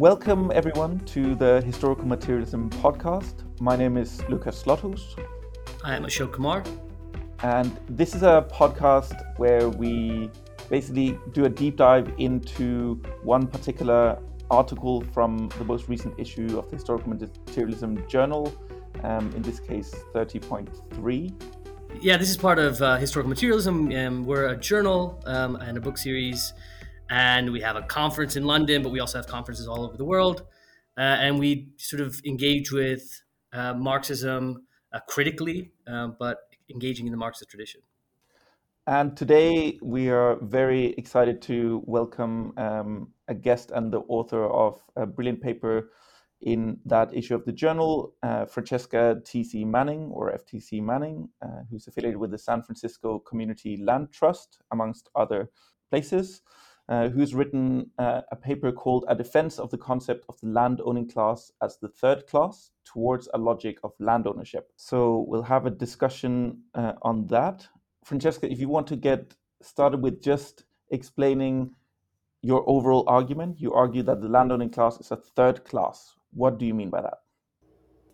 Welcome, everyone, to the Historical Materialism podcast. My name is Lukas Slothuus. I am Ashok Kumar. And this is a podcast where we basically do a deep dive into one particular article from the most recent issue of the Historical Materialism Journal, um, in this case 30.3. Yeah, this is part of uh, Historical Materialism. Um, we're a journal um, and a book series and we have a conference in London, but we also have conferences all over the world. Uh, and we sort of engage with uh, Marxism uh, critically, um, but engaging in the Marxist tradition. And today we are very excited to welcome um, a guest and the author of a brilliant paper in that issue of the journal, uh, Francesca T.C. Manning, or FTC Manning, uh, who's affiliated with the San Francisco Community Land Trust, amongst other places uh, who's written uh, a paper called A Defense of the Concept of the Landowning Class as the Third Class Towards a Logic of Land Ownership. So we'll have a discussion uh, on that. Francesca, if you want to get started with just explaining your overall argument, you argue that the landowning class is a third class. What do you mean by that?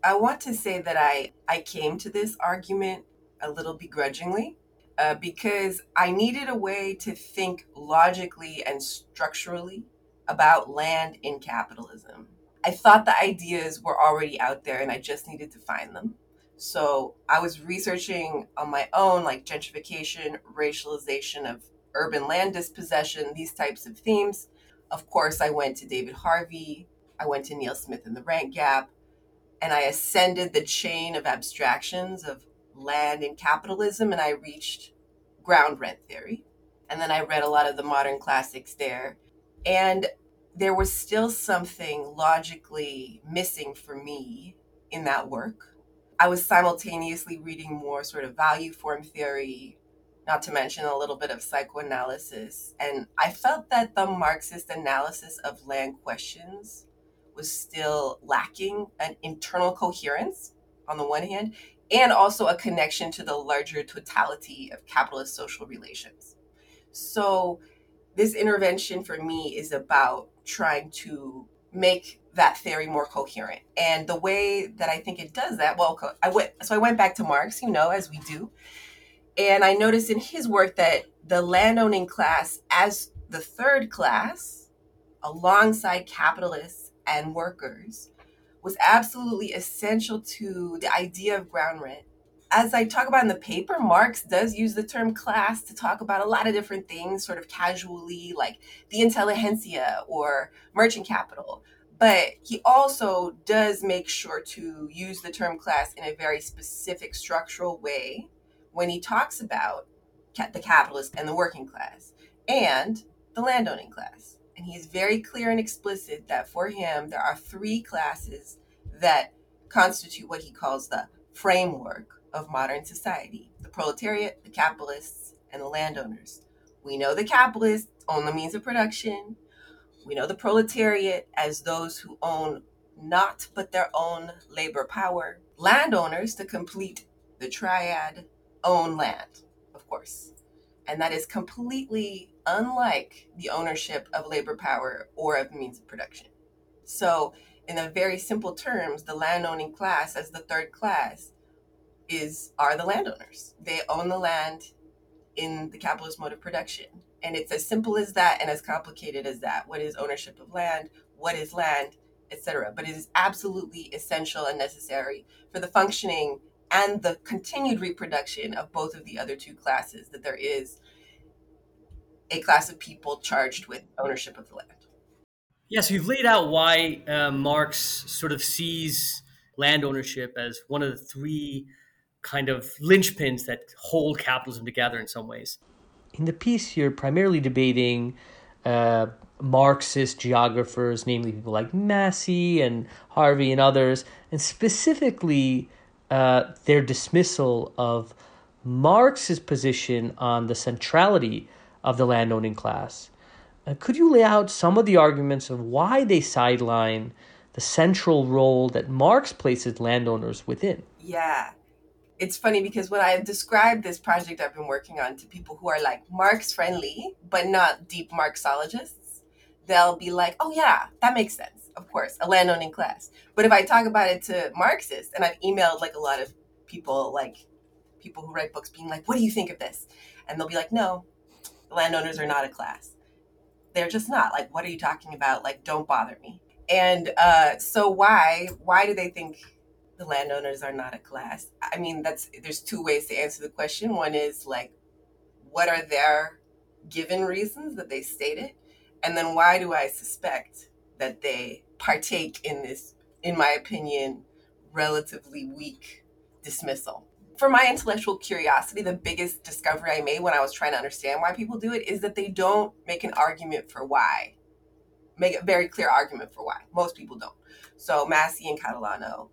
I want to say that I, I came to this argument a little begrudgingly uh, because I needed a way to think logically and structurally about land in capitalism. I thought the ideas were already out there and I just needed to find them. So I was researching on my own, like gentrification, racialization of urban land dispossession, these types of themes. Of course, I went to David Harvey, I went to Neil Smith in the Rent Gap, and I ascended the chain of abstractions of land and capitalism, and I reached ground rent theory. And then I read a lot of the modern classics there. And there was still something logically missing for me in that work. I was simultaneously reading more sort of value form theory, not to mention a little bit of psychoanalysis. And I felt that the Marxist analysis of land questions was still lacking an internal coherence on the one hand, and also a connection to the larger totality of capitalist social relations. So, this intervention for me is about trying to make that theory more coherent. And the way that I think it does that, well, I went so I went back to Marx, you know, as we do. And I noticed in his work that the landowning class as the third class alongside capitalists and workers was absolutely essential to the idea of ground rent. As I talk about in the paper, Marx does use the term class to talk about a lot of different things, sort of casually, like the intelligentsia or merchant capital. But he also does make sure to use the term class in a very specific structural way when he talks about the capitalist and the working class and the landowning class. And he is very clear and explicit that for him, there are three classes that constitute what he calls the framework of modern society the proletariat, the capitalists, and the landowners. We know the capitalists own the means of production. We know the proletariat as those who own not but their own labor power. Landowners, to complete the triad, own land, of course. And that is completely unlike the ownership of labor power or of means of production. So, in a very simple terms, the landowning class as the third class is are the landowners. They own the land in the capitalist mode of production. And it's as simple as that and as complicated as that. What is ownership of land? What is land? Etc. But it is absolutely essential and necessary for the functioning and the continued reproduction of both of the other two classes that there is a class of people charged with ownership of the land. Yeah, so you've laid out why uh, Marx sort of sees land ownership as one of the three kind of linchpins that hold capitalism together in some ways. In the piece, you're primarily debating uh, Marxist geographers, namely people like Massey and Harvey and others, and specifically uh, their dismissal of Marx's position on the centrality of the landowning class. Uh, could you lay out some of the arguments of why they sideline the central role that Marx places landowners within? Yeah. It's funny because when I describe this project I've been working on to people who are like Marx friendly, but not deep Marxologists, they'll be like, oh, yeah, that makes sense. of course, a landowning class. But if I talk about it to Marxists, and I've emailed like a lot of people, like people who write books, being like, "What do you think of this?" And they'll be like, "No, landowners are not a class. They're just not. Like, what are you talking about? Like, don't bother me." And uh, so why why do they think the landowners are not a class? I mean, that's there's two ways to answer the question. One is like, what are their given reasons that they stated, and then why do I suspect that they partake in this, in my opinion, relatively weak dismissal? For my intellectual curiosity, the biggest discovery I made when I was trying to understand why people do it is that they don't make an argument for why make a very clear argument for why. Most people don't. So Massey and Catalano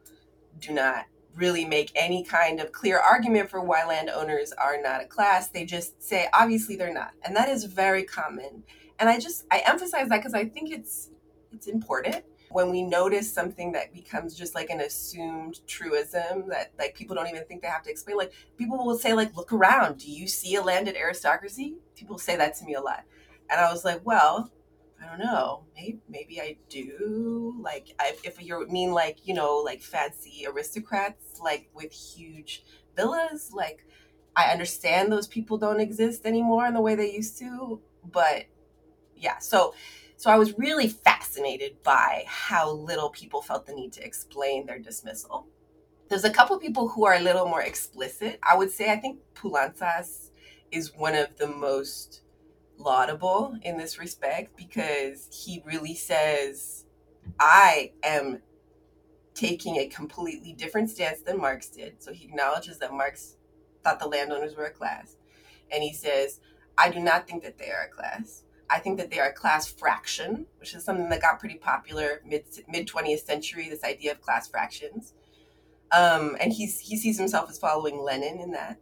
do not really make any kind of clear argument for why landowners are not a class. They just say obviously they're not. And that is very common. And I just I emphasize that because I think it's it's important when we notice something that becomes just like an assumed truism that like people don't even think they have to explain like people will say like look around do you see a landed aristocracy people say that to me a lot and i was like well I don't know. Maybe, maybe I do. Like, I, if you mean like you know, like fancy aristocrats, like with huge villas, like I understand those people don't exist anymore in the way they used to. But yeah, so so I was really fascinated by how little people felt the need to explain their dismissal. There's a couple people who are a little more explicit. I would say I think Poulantzas is one of the most laudable in this respect because he really says, I am taking a completely different stance than Marx did. So he acknowledges that Marx thought the landowners were a class. And he says, I do not think that they are a class. I think that they are a class fraction, which is something that got pretty popular mid mid 20th century, this idea of class fractions. Um, and he's, he sees himself as following Lenin in that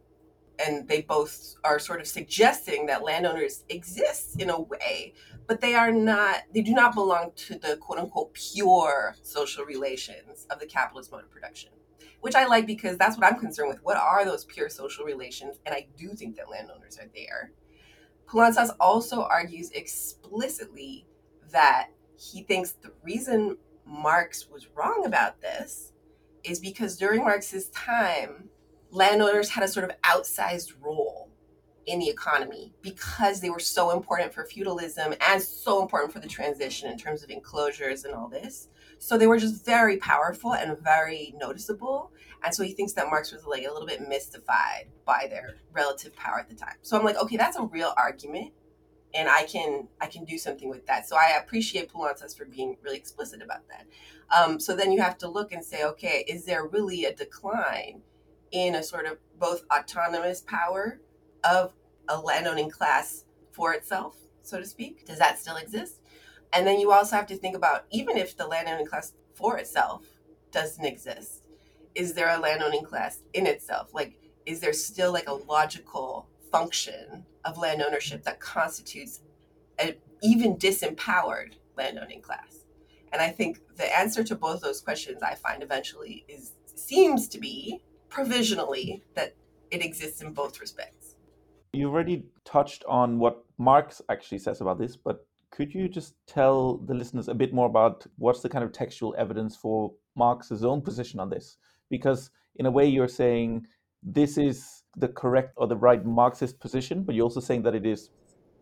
and they both are sort of suggesting that landowners exist in a way, but they are not, they do not belong to the quote unquote pure social relations of the capitalist mode of production, which I like because that's what I'm concerned with. What are those pure social relations? And I do think that landowners are there. Poulantzas also argues explicitly that he thinks the reason Marx was wrong about this is because during Marx's time, landowners had a sort of outsized role in the economy because they were so important for feudalism and so important for the transition in terms of enclosures and all this. So they were just very powerful and very noticeable. And so he thinks that Marx was like a little bit mystified by their relative power at the time. So I'm like, okay, that's a real argument. And I can I can do something with that. So I appreciate Poulantzas for being really explicit about that. Um, so then you have to look and say, okay, is there really a decline in a sort of both autonomous power of a landowning class for itself, so to speak? Does that still exist? And then you also have to think about even if the landowning class for itself doesn't exist, is there a landowning class in itself? Like, is there still like a logical function of land ownership that constitutes an even disempowered landowning class? And I think the answer to both those questions I find eventually is seems to be provisionally that it exists in both respects. You already touched on what Marx actually says about this, but could you just tell the listeners a bit more about what's the kind of textual evidence for Marx's own position on this? Because in a way, you're saying this is the correct or the right Marxist position, but you're also saying that it is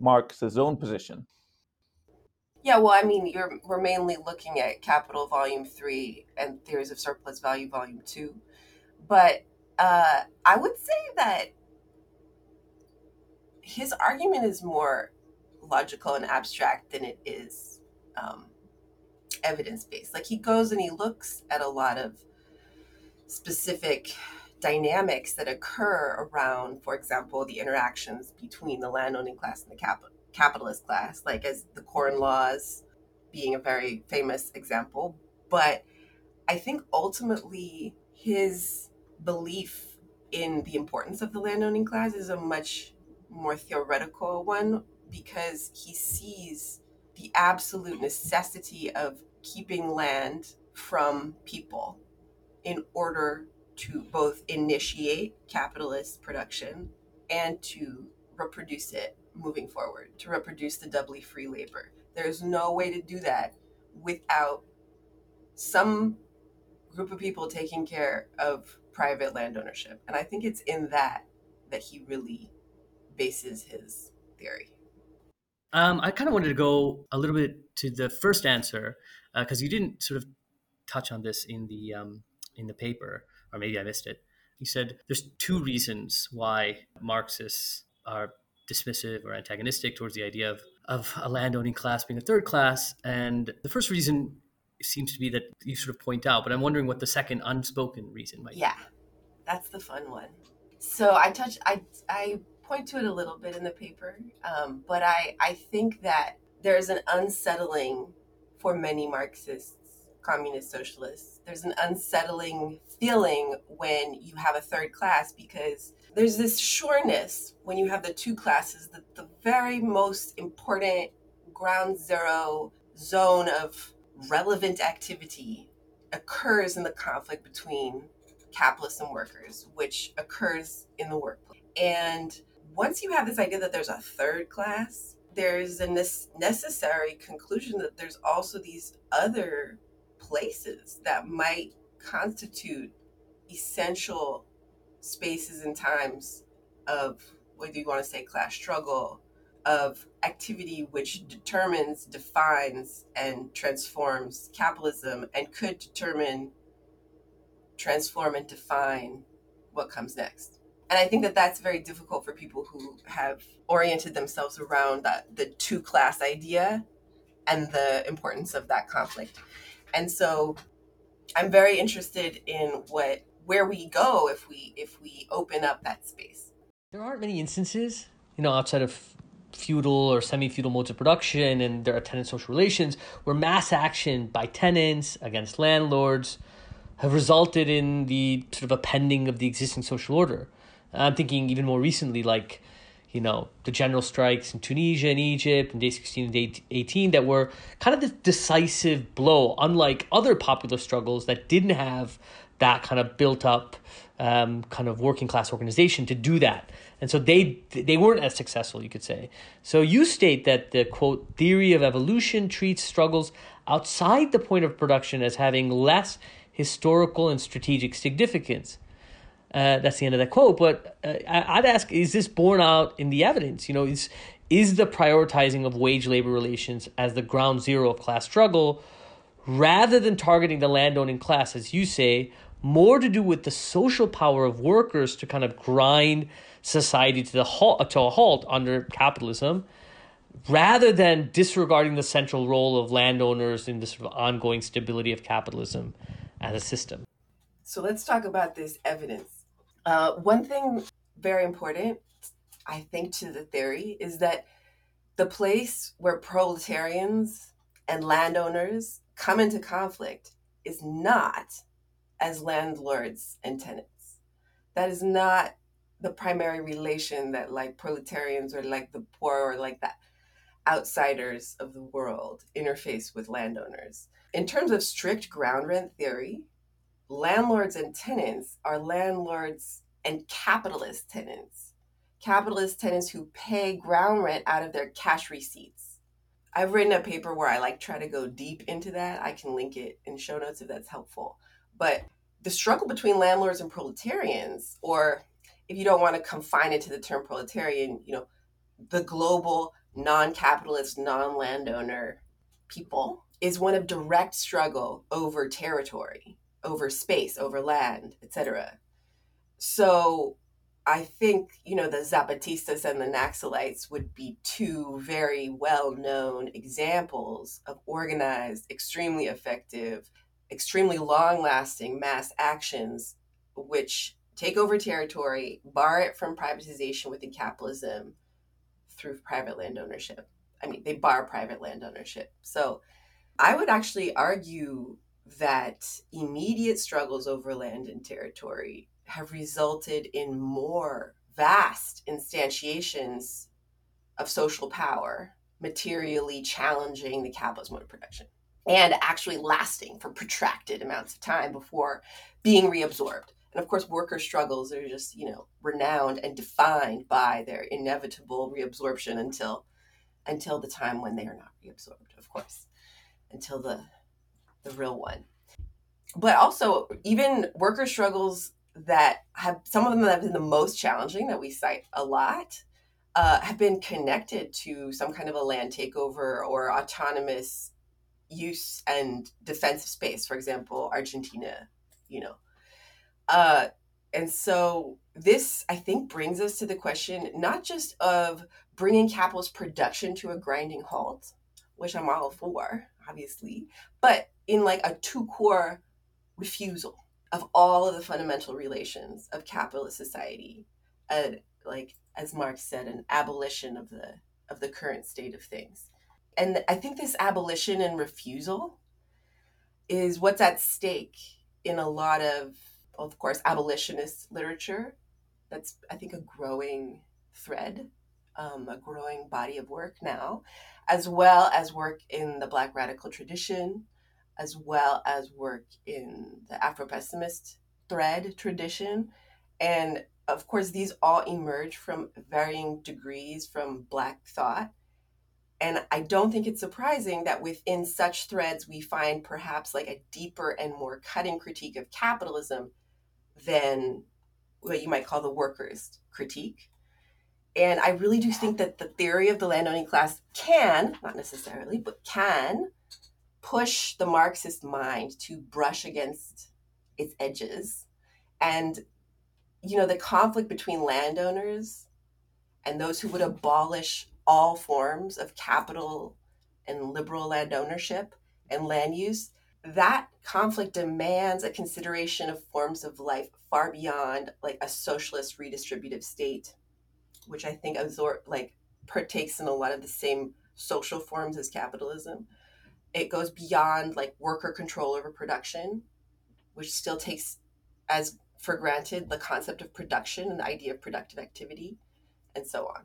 Marx's own position. Yeah, well, I mean, we're mainly looking at Capital Volume Three and Theories of Surplus Value Volume Two, but uh, I would say that his argument is more logical and abstract than it is um, evidence based. Like he goes and he looks at a lot of specific dynamics that occur around, for example, the interactions between the landowning class and the cap- capitalist class, like as the Corn Laws being a very famous example. But I think ultimately his belief in the importance of the landowning class is a much more theoretical one because he sees the absolute necessity of keeping land from people in order to both initiate capitalist production and to reproduce it moving forward, to reproduce the doubly free labor. There's no way to do that without some group of people taking care of private land ownership. And I think it's in that that he really bases his theory. Um, I kind of wanted to go a little bit to the first answer because uh, you didn't sort of touch on this in the um, in the paper, or maybe I missed it. He said there's two reasons why Marxists are dismissive or antagonistic towards the idea of, of a landowning class being a third class. And the first reason seems to be that you sort of point out, but I'm wondering what the second unspoken reason might yeah, be. Yeah, that's the fun one. So I touch, I, I point to it a little bit in the paper, um, but I, I think that there's an unsettling for many Marxists, communist socialists. There's an unsettling feeling when you have a third class because there's this sureness when you have the two classes that the very most important ground zero zone of relevant activity occurs in the conflict between capitalists and workers, which occurs in the workplace. And once you have this idea that there's a third class, there's a necessary conclusion that there's also these other places that might constitute essential spaces and times of whether you want to say class struggle of activity which determines defines and transforms capitalism and could determine transform and define what comes next. And i think that that's very difficult for people who have oriented themselves around that the two class idea and the importance of that conflict and so i'm very interested in what where we go if we if we open up that space. There aren't many instances, you know, outside of feudal or semi-feudal modes of production and their attendant social relations where mass action by tenants against landlords have resulted in the sort of appending of the existing social order. I'm thinking even more recently, like, you know, the general strikes in Tunisia and Egypt in day 16 and day 18 that were kind of the decisive blow, unlike other popular struggles that didn't have that kind of built up um, kind of working class organization to do that. And so they they weren't as successful, you could say. So you state that the quote theory of evolution treats struggles outside the point of production as having less historical and strategic significance. Uh, that's the end of that quote. But uh, I'd ask: Is this borne out in the evidence? You know, is is the prioritizing of wage labor relations as the ground zero of class struggle, rather than targeting the landowning class, as you say, more to do with the social power of workers to kind of grind society to the halt to a halt under capitalism rather than disregarding the central role of landowners in the sort of ongoing stability of capitalism as a system. So let's talk about this evidence. Uh, one thing very important, I think, to the theory is that the place where proletarians and landowners come into conflict is not as landlords and tenants. That is not the primary relation that like proletarians or like the poor or like that outsiders of the world interface with landowners. In terms of strict ground rent theory, landlords and tenants are landlords and capitalist tenants. Capitalist tenants who pay ground rent out of their cash receipts. I've written a paper where I like try to go deep into that. I can link it in show notes if that's helpful. But the struggle between landlords and proletarians, or if you don't want to confine it to the term proletarian, you know, the global non-capitalist, non-landowner people is one of direct struggle over territory, over space, over land, etc. So I think, you know, the Zapatistas and the Naxalites would be two very well known examples of organized, extremely effective extremely long lasting mass actions which take over territory, bar it from privatization within capitalism through private land ownership. I mean, they bar private land ownership. So I would actually argue that immediate struggles over land and territory have resulted in more vast instantiations of social power materially challenging the capitalist mode of production and actually lasting for protracted amounts of time before being reabsorbed. And of course, worker struggles are just, you know, renowned and defined by their inevitable reabsorption until until the time when they are not reabsorbed, of course, until the the real one. but also even worker struggles that have some of them that have been the most challenging that we cite a lot uh, have been connected to some kind of a land takeover or autonomous use and defensive space. For example, Argentina, you know. Uh, and so this, I think, brings us to the question not just of bringing capitalist production to a grinding halt, which I'm all for, obviously, but in like a two core refusal of all of the fundamental relations of capitalist society, uh, like as Marx said, an abolition of the of the current state of things. And I think this abolition and refusal is what's at stake in a lot of, of course, abolitionist literature. That's I think a growing thread, um, a growing body of work now, as well as work in the Black radical tradition, as well as work in the Afro pessimist thread tradition. And of course, these all emerge from varying degrees from Black thought. And I don't think it's surprising that within such threads, we find perhaps like a deeper and more cutting critique of capitalism than what you might call the workers' critique. And I really do think that the theory of the landowning class can, not necessarily, but can push the Marxist mind to brush against its edges. And, you know, the conflict between landowners and those who would abolish all forms of capital and liberal land ownership and land use, that conflict demands a consideration of forms of life far beyond like a socialist redistributive state, which I think absorb like partakes in a lot of the same social forms as capitalism it goes beyond like worker control over production, which still takes as for granted the concept of production and the idea of productive activity, and so on.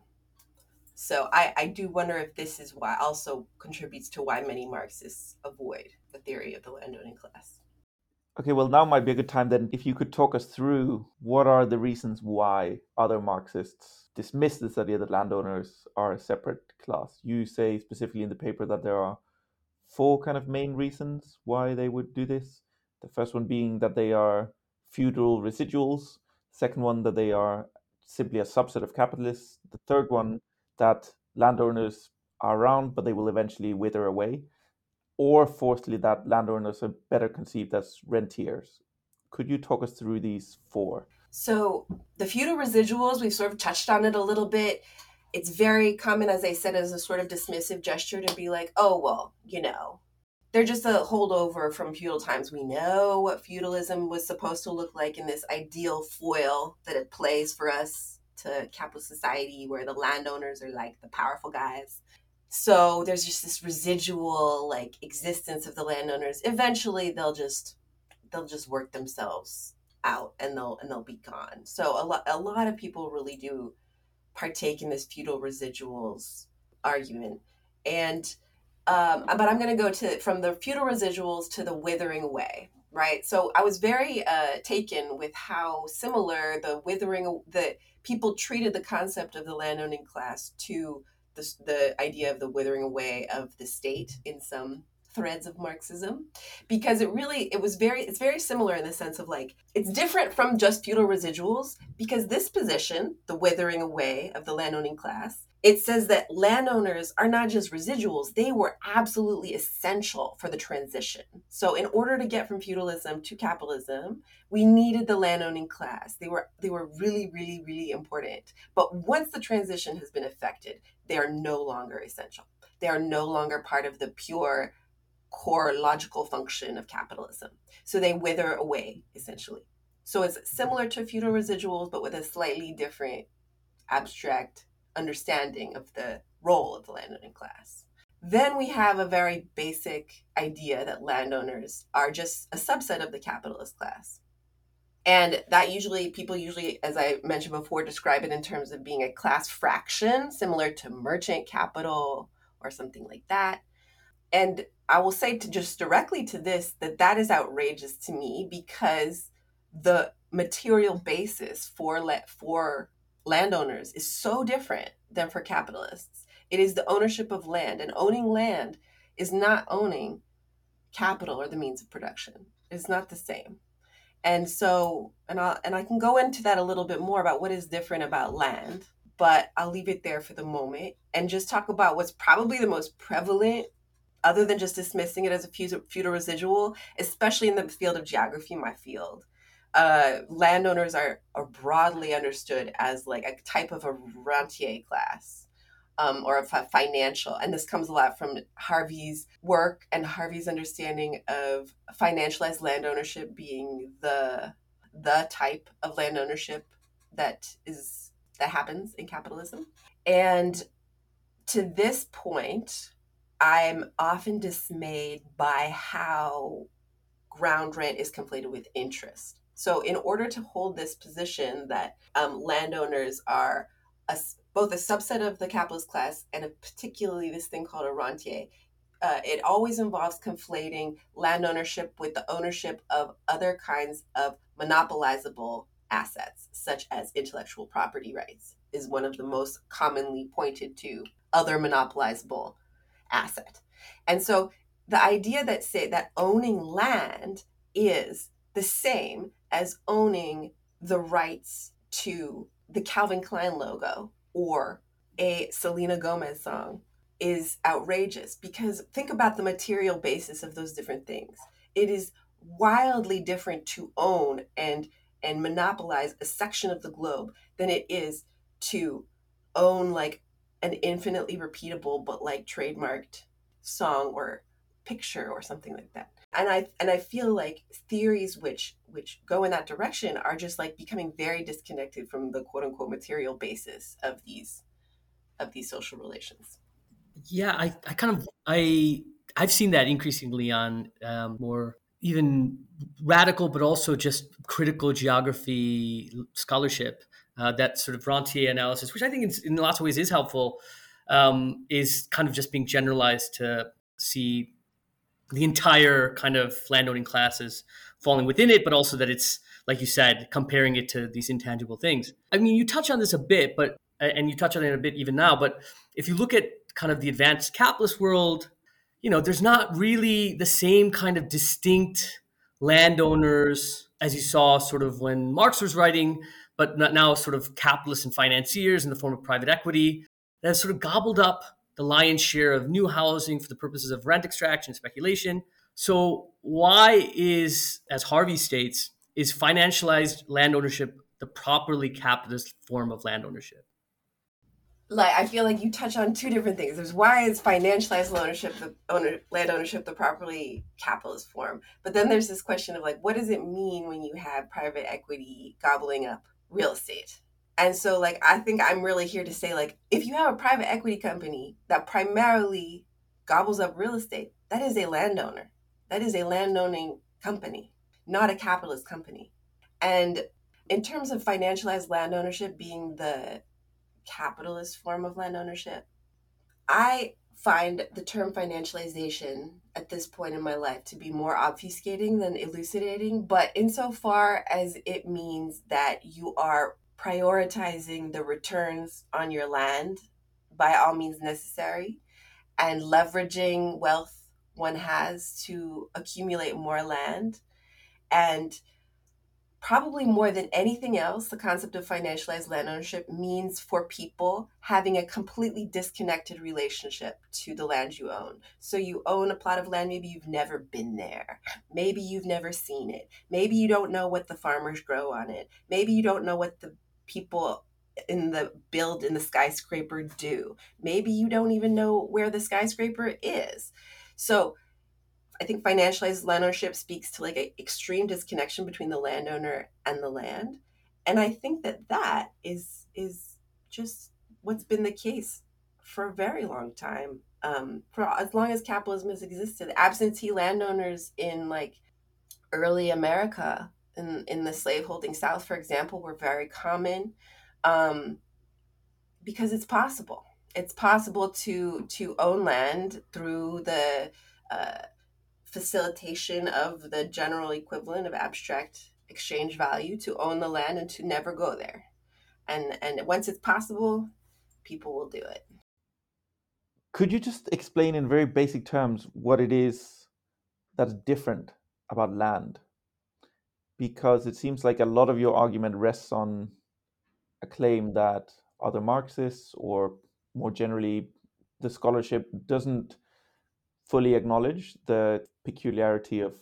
So I, I do wonder if this is why also contributes to why many Marxists avoid the theory of the landowning class. Okay, well, now might be a good time then if you could talk us through what are the reasons why other Marxists dismiss this idea that landowners are a separate class. You say specifically in the paper that there are four kind of main reasons why they would do this. The first one being that they are feudal residuals. Second one that they are simply a subset of capitalists. The third one that landowners are around, but they will eventually wither away. Or fourthly, that landowners are better conceived as rentiers. Could you talk us through these four? So the feudal residuals, we've sort of touched on it a little bit it's very common, as I said, as a sort of dismissive gesture to be like, oh, well, you know, they're just a holdover from feudal times. We know what feudalism was supposed to look like in this ideal foil that it plays for us to capitalist society where the landowners are like the powerful guys. So there's just this residual like existence of the landowners. Eventually they'll just they'll just work themselves out and they'll and they'll be gone. So a lot a lot of people really do partake in this feudal residuals argument. And um, but I'm going to go to from the feudal residuals to the withering away, right? So I was very uh, taken with how similar the withering the people treated the concept of the landowning class to the, the idea of the withering away of the state in some threads of marxism because it really it was very it's very similar in the sense of like it's different from just feudal residuals because this position the withering away of the landowning class it says that landowners are not just residuals they were absolutely essential for the transition. So in order to get from feudalism to capitalism we needed the landowning class. They were they were really really really important. But once the transition has been effected they are no longer essential. They are no longer part of the pure core logical function of capitalism. So they wither away, essentially. So it's similar to feudal residuals, but with a slightly different abstract understanding of the role of the landowning class. Then we have a very basic idea that landowners are just a subset of the capitalist class. And that usually, people usually, as I mentioned before, describe it in terms of being a class fraction, similar to merchant capital or something like that. And I will say to just directly to this that that is outrageous to me because the material basis for let for landowners is so different than for capitalists. It is the ownership of land, and owning land is not owning capital or the means of production. It's not the same. And so, and I and I can go into that a little bit more about what is different about land, but I'll leave it there for the moment and just talk about what's probably the most prevalent other than just dismissing it as a feudal residual, especially in the field of geography, my field. Uh, landowners are, are broadly understood as like a type of a rentier class um, or a financial. And this comes a lot from Harvey's work and Harvey's understanding of financialized land ownership being the the type of land ownership that is that happens in capitalism. And to this point, I'm often dismayed by how ground rent is conflated with interest. So, in order to hold this position that um, landowners are a, both a subset of the capitalist class and a, particularly this thing called a rentier, uh, it always involves conflating land ownership with the ownership of other kinds of monopolizable assets, such as intellectual property rights, is one of the most commonly pointed to other monopolizable asset. And so the idea that say that owning land is the same as owning the rights to the Calvin Klein logo or a Selena Gomez song is outrageous because think about the material basis of those different things. It is wildly different to own and and monopolize a section of the globe than it is to own like an infinitely repeatable but like trademarked song or picture or something like that. And i and i feel like theories which which go in that direction are just like becoming very disconnected from the quote unquote material basis of these of these social relations. Yeah i i kind of i i've seen that increasingly on um, more even radical but also just critical geography scholarship uh, that sort of rentier analysis, which I think in, in lots of ways is helpful, um, is kind of just being generalized to see the entire kind of landowning classes falling within it, but also that it's like you said, comparing it to these intangible things. I mean, you touch on this a bit, but and you touch on it a bit even now. But if you look at kind of the advanced capitalist world, you know, there's not really the same kind of distinct landowners as you saw sort of when Marx was writing but now sort of capitalists and financiers in the form of private equity that has sort of gobbled up the lion's share of new housing for the purposes of rent extraction and speculation. So, why is, as Harvey states, is financialized land ownership the properly capitalist form of land ownership? Like I feel like you touch on two different things. There's why is financialized land ownership the owner land ownership the properly capitalist form, but then there's this question of like, what does it mean when you have private equity gobbling up real estate. And so, like, I think I'm really here to say, like, if you have a private equity company that primarily gobbles up real estate, that is a landowner. That is a landowning company, not a capitalist company. And in terms of financialized land ownership being the capitalist form of land ownership, I find the term financialization at this point in my life to be more obfuscating than elucidating, but insofar as it means that you are prioritizing the returns on your land by all means necessary and leveraging wealth one has to accumulate more land and probably more than anything else, the concept of financialized land ownership means for people having a completely disconnected relationship to the land you own. So you own a plot of land, maybe you've never been there. Maybe you've never seen it. Maybe you don't know what the farmers grow on it. Maybe you don't know what the people in the build in the skyscraper do. Maybe you don't even know where the skyscraper is. So I think financialized land ownership speaks to like an extreme disconnection between the landowner and the land, and I think that that is is just what's been the case for a very long time. Um, for as long as capitalism has existed, absentee landowners in like early America, in in the slaveholding South, for example, were very common, um, because it's possible. It's possible to to own land through the uh, facilitation of the general equivalent of abstract exchange value to own the land and to never go there. And and once it's possible, people will do it. Could you just explain in very basic terms what it is that's different about land? Because it seems like a lot of your argument rests on a claim that other Marxists or more generally the scholarship doesn't fully acknowledge the peculiarity of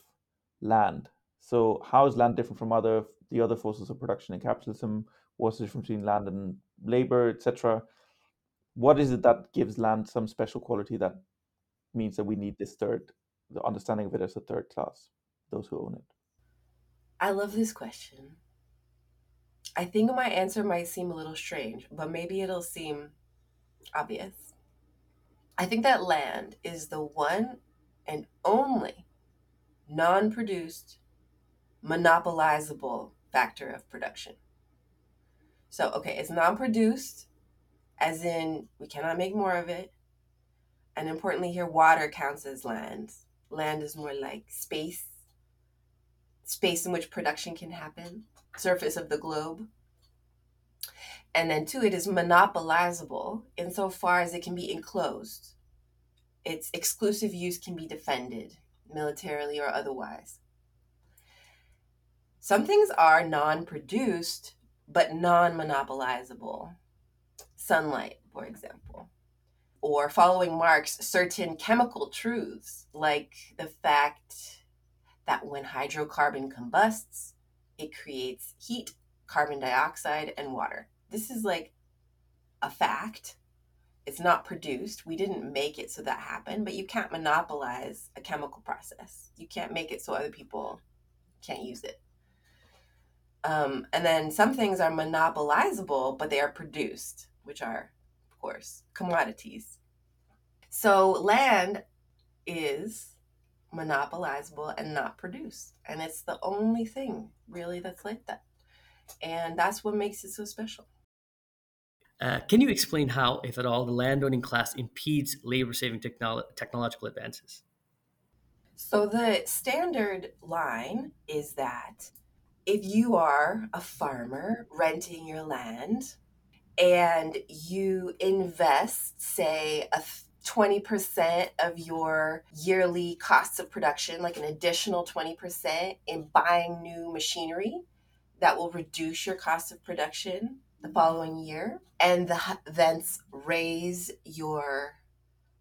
land. So how is land different from other the other forces of production in capitalism? What's the difference between land and labor, etc.? What is it that gives land some special quality that means that we need this third, the understanding of it as a third class, those who own it? I love this question. I think my answer might seem a little strange, but maybe it'll seem obvious. I think that land is the one and only non produced, monopolizable factor of production. So, okay, it's non produced, as in we cannot make more of it. And importantly, here, water counts as land. Land is more like space, space in which production can happen, surface of the globe. And then, two, it is monopolizable insofar as it can be enclosed. Its exclusive use can be defended, militarily or otherwise. Some things are non produced, but non monopolizable. Sunlight, for example. Or following Marx, certain chemical truths, like the fact that when hydrocarbon combusts, it creates heat, carbon dioxide, and water. This is like a fact. It's not produced. We didn't make it so that happened, but you can't monopolize a chemical process. You can't make it so other people can't use it. Um, and then some things are monopolizable, but they are produced, which are, of course, commodities. So land is monopolizable and not produced. And it's the only thing really that's like that. And that's what makes it so special. Uh, can you explain how, if at all, the landowning class impedes labor saving technolo- technological advances? So, the standard line is that if you are a farmer renting your land and you invest, say, a 20% of your yearly costs of production, like an additional 20% in buying new machinery that will reduce your cost of production the following year and the, thence raise your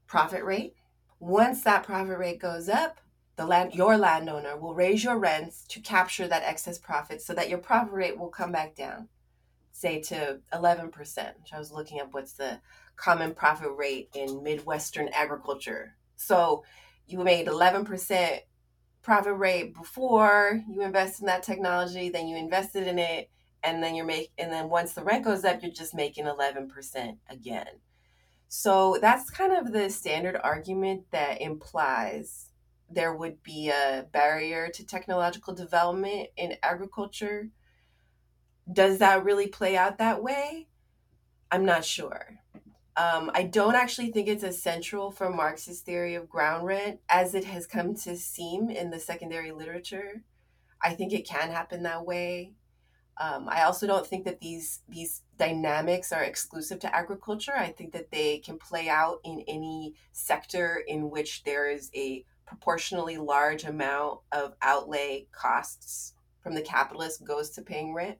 profit rate. Once that profit rate goes up, the land your landowner will raise your rents to capture that excess profit so that your profit rate will come back down say to 11% which i was looking up what's the common profit rate in midwestern agriculture so you made 11% profit rate before you invest in that technology then you invested in it and then you're making and then once the rent goes up you're just making 11% again so that's kind of the standard argument that implies there would be a barrier to technological development in agriculture. Does that really play out that way? I'm not sure. Um, I don't actually think it's as central for Marxist theory of ground rent as it has come to seem in the secondary literature. I think it can happen that way. Um, I also don't think that these these dynamics are exclusive to agriculture. I think that they can play out in any sector in which there is a proportionally large amount of outlay costs from the capitalist goes to paying rent.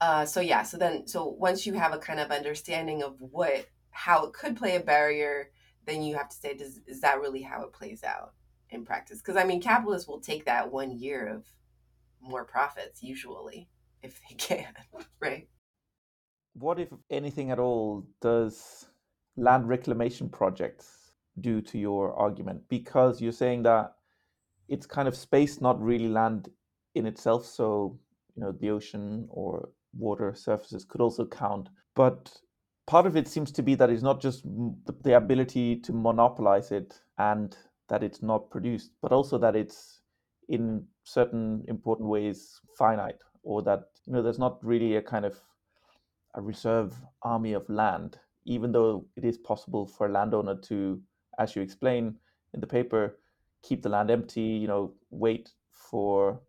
Uh, so yeah, so then so once you have a kind of understanding of what how it could play a barrier, then you have to say, does is that really how it plays out in practice? Because I mean, capitalists will take that one year of more profits usually if they can, right? What if anything at all does land reclamation projects do to your argument because you're saying that it's kind of space, not really land in itself. So, you know, the ocean or water surfaces could also count. But part of it seems to be that it's not just the ability to monopolize it and that it's not produced, but also that it's in certain important ways finite, or that you know there's not really a kind of a reserve army of land, even though it is possible for a landowner to as you explain in the paper, keep the land empty, you know, wait for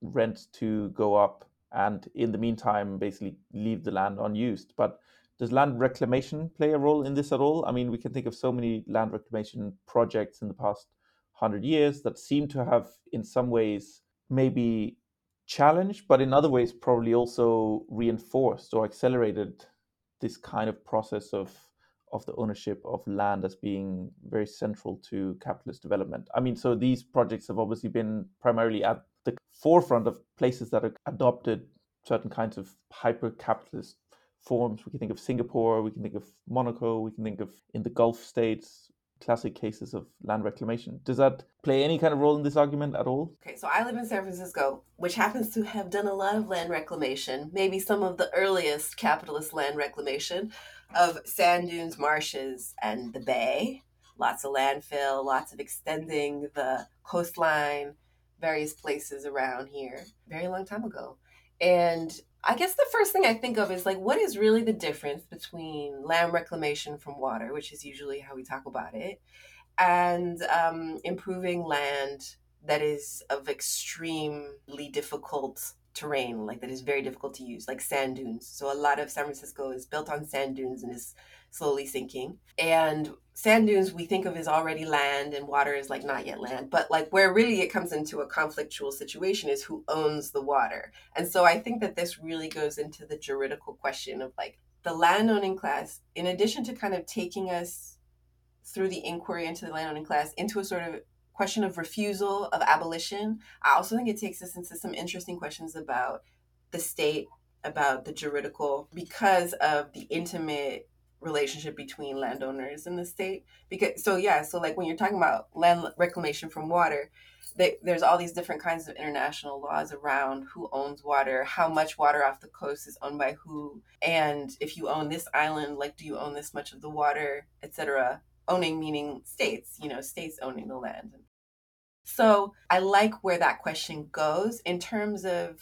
rent to go up, and in the meantime, basically leave the land unused. But does land reclamation play a role in this at all? I mean, we can think of so many land reclamation projects in the past hundred years that seem to have, in some ways, maybe challenged, but in other ways, probably also reinforced or accelerated this kind of process of of the ownership of land as being very central to capitalist development. I mean, so these projects have obviously been primarily at the forefront of places that have adopted certain kinds of hyper capitalist forms. We can think of Singapore, we can think of Monaco, we can think of in the Gulf states, classic cases of land reclamation. Does that play any kind of role in this argument at all? Okay, so I live in San Francisco, which happens to have done a lot of land reclamation, maybe some of the earliest capitalist land reclamation of sand dunes, marshes, and the bay. Lots of landfill, lots of extending the coastline, various places around here, very long time ago. And I guess the first thing I think of is like, what is really the difference between land reclamation from water, which is usually how we talk about it, and um, improving land that is of extremely difficult terrain, like that is very difficult to use, like sand dunes. So a lot of San Francisco is built on sand dunes and is slowly sinking. And sand dunes we think of as already land and water is like not yet land. But like where really it comes into a conflictual situation is who owns the water. And so I think that this really goes into the juridical question of like the landowning class, in addition to kind of taking us through the inquiry into the landowning class into a sort of question of refusal of abolition. I also think it takes us into some interesting questions about the state, about the juridical, because of the intimate relationship between landowners and the state. Because so yeah, so like when you're talking about land reclamation from water, they, there's all these different kinds of international laws around who owns water, how much water off the coast is owned by who, and if you own this island, like do you own this much of the water, etc. Owning meaning states, you know, states owning the land. So I like where that question goes in terms of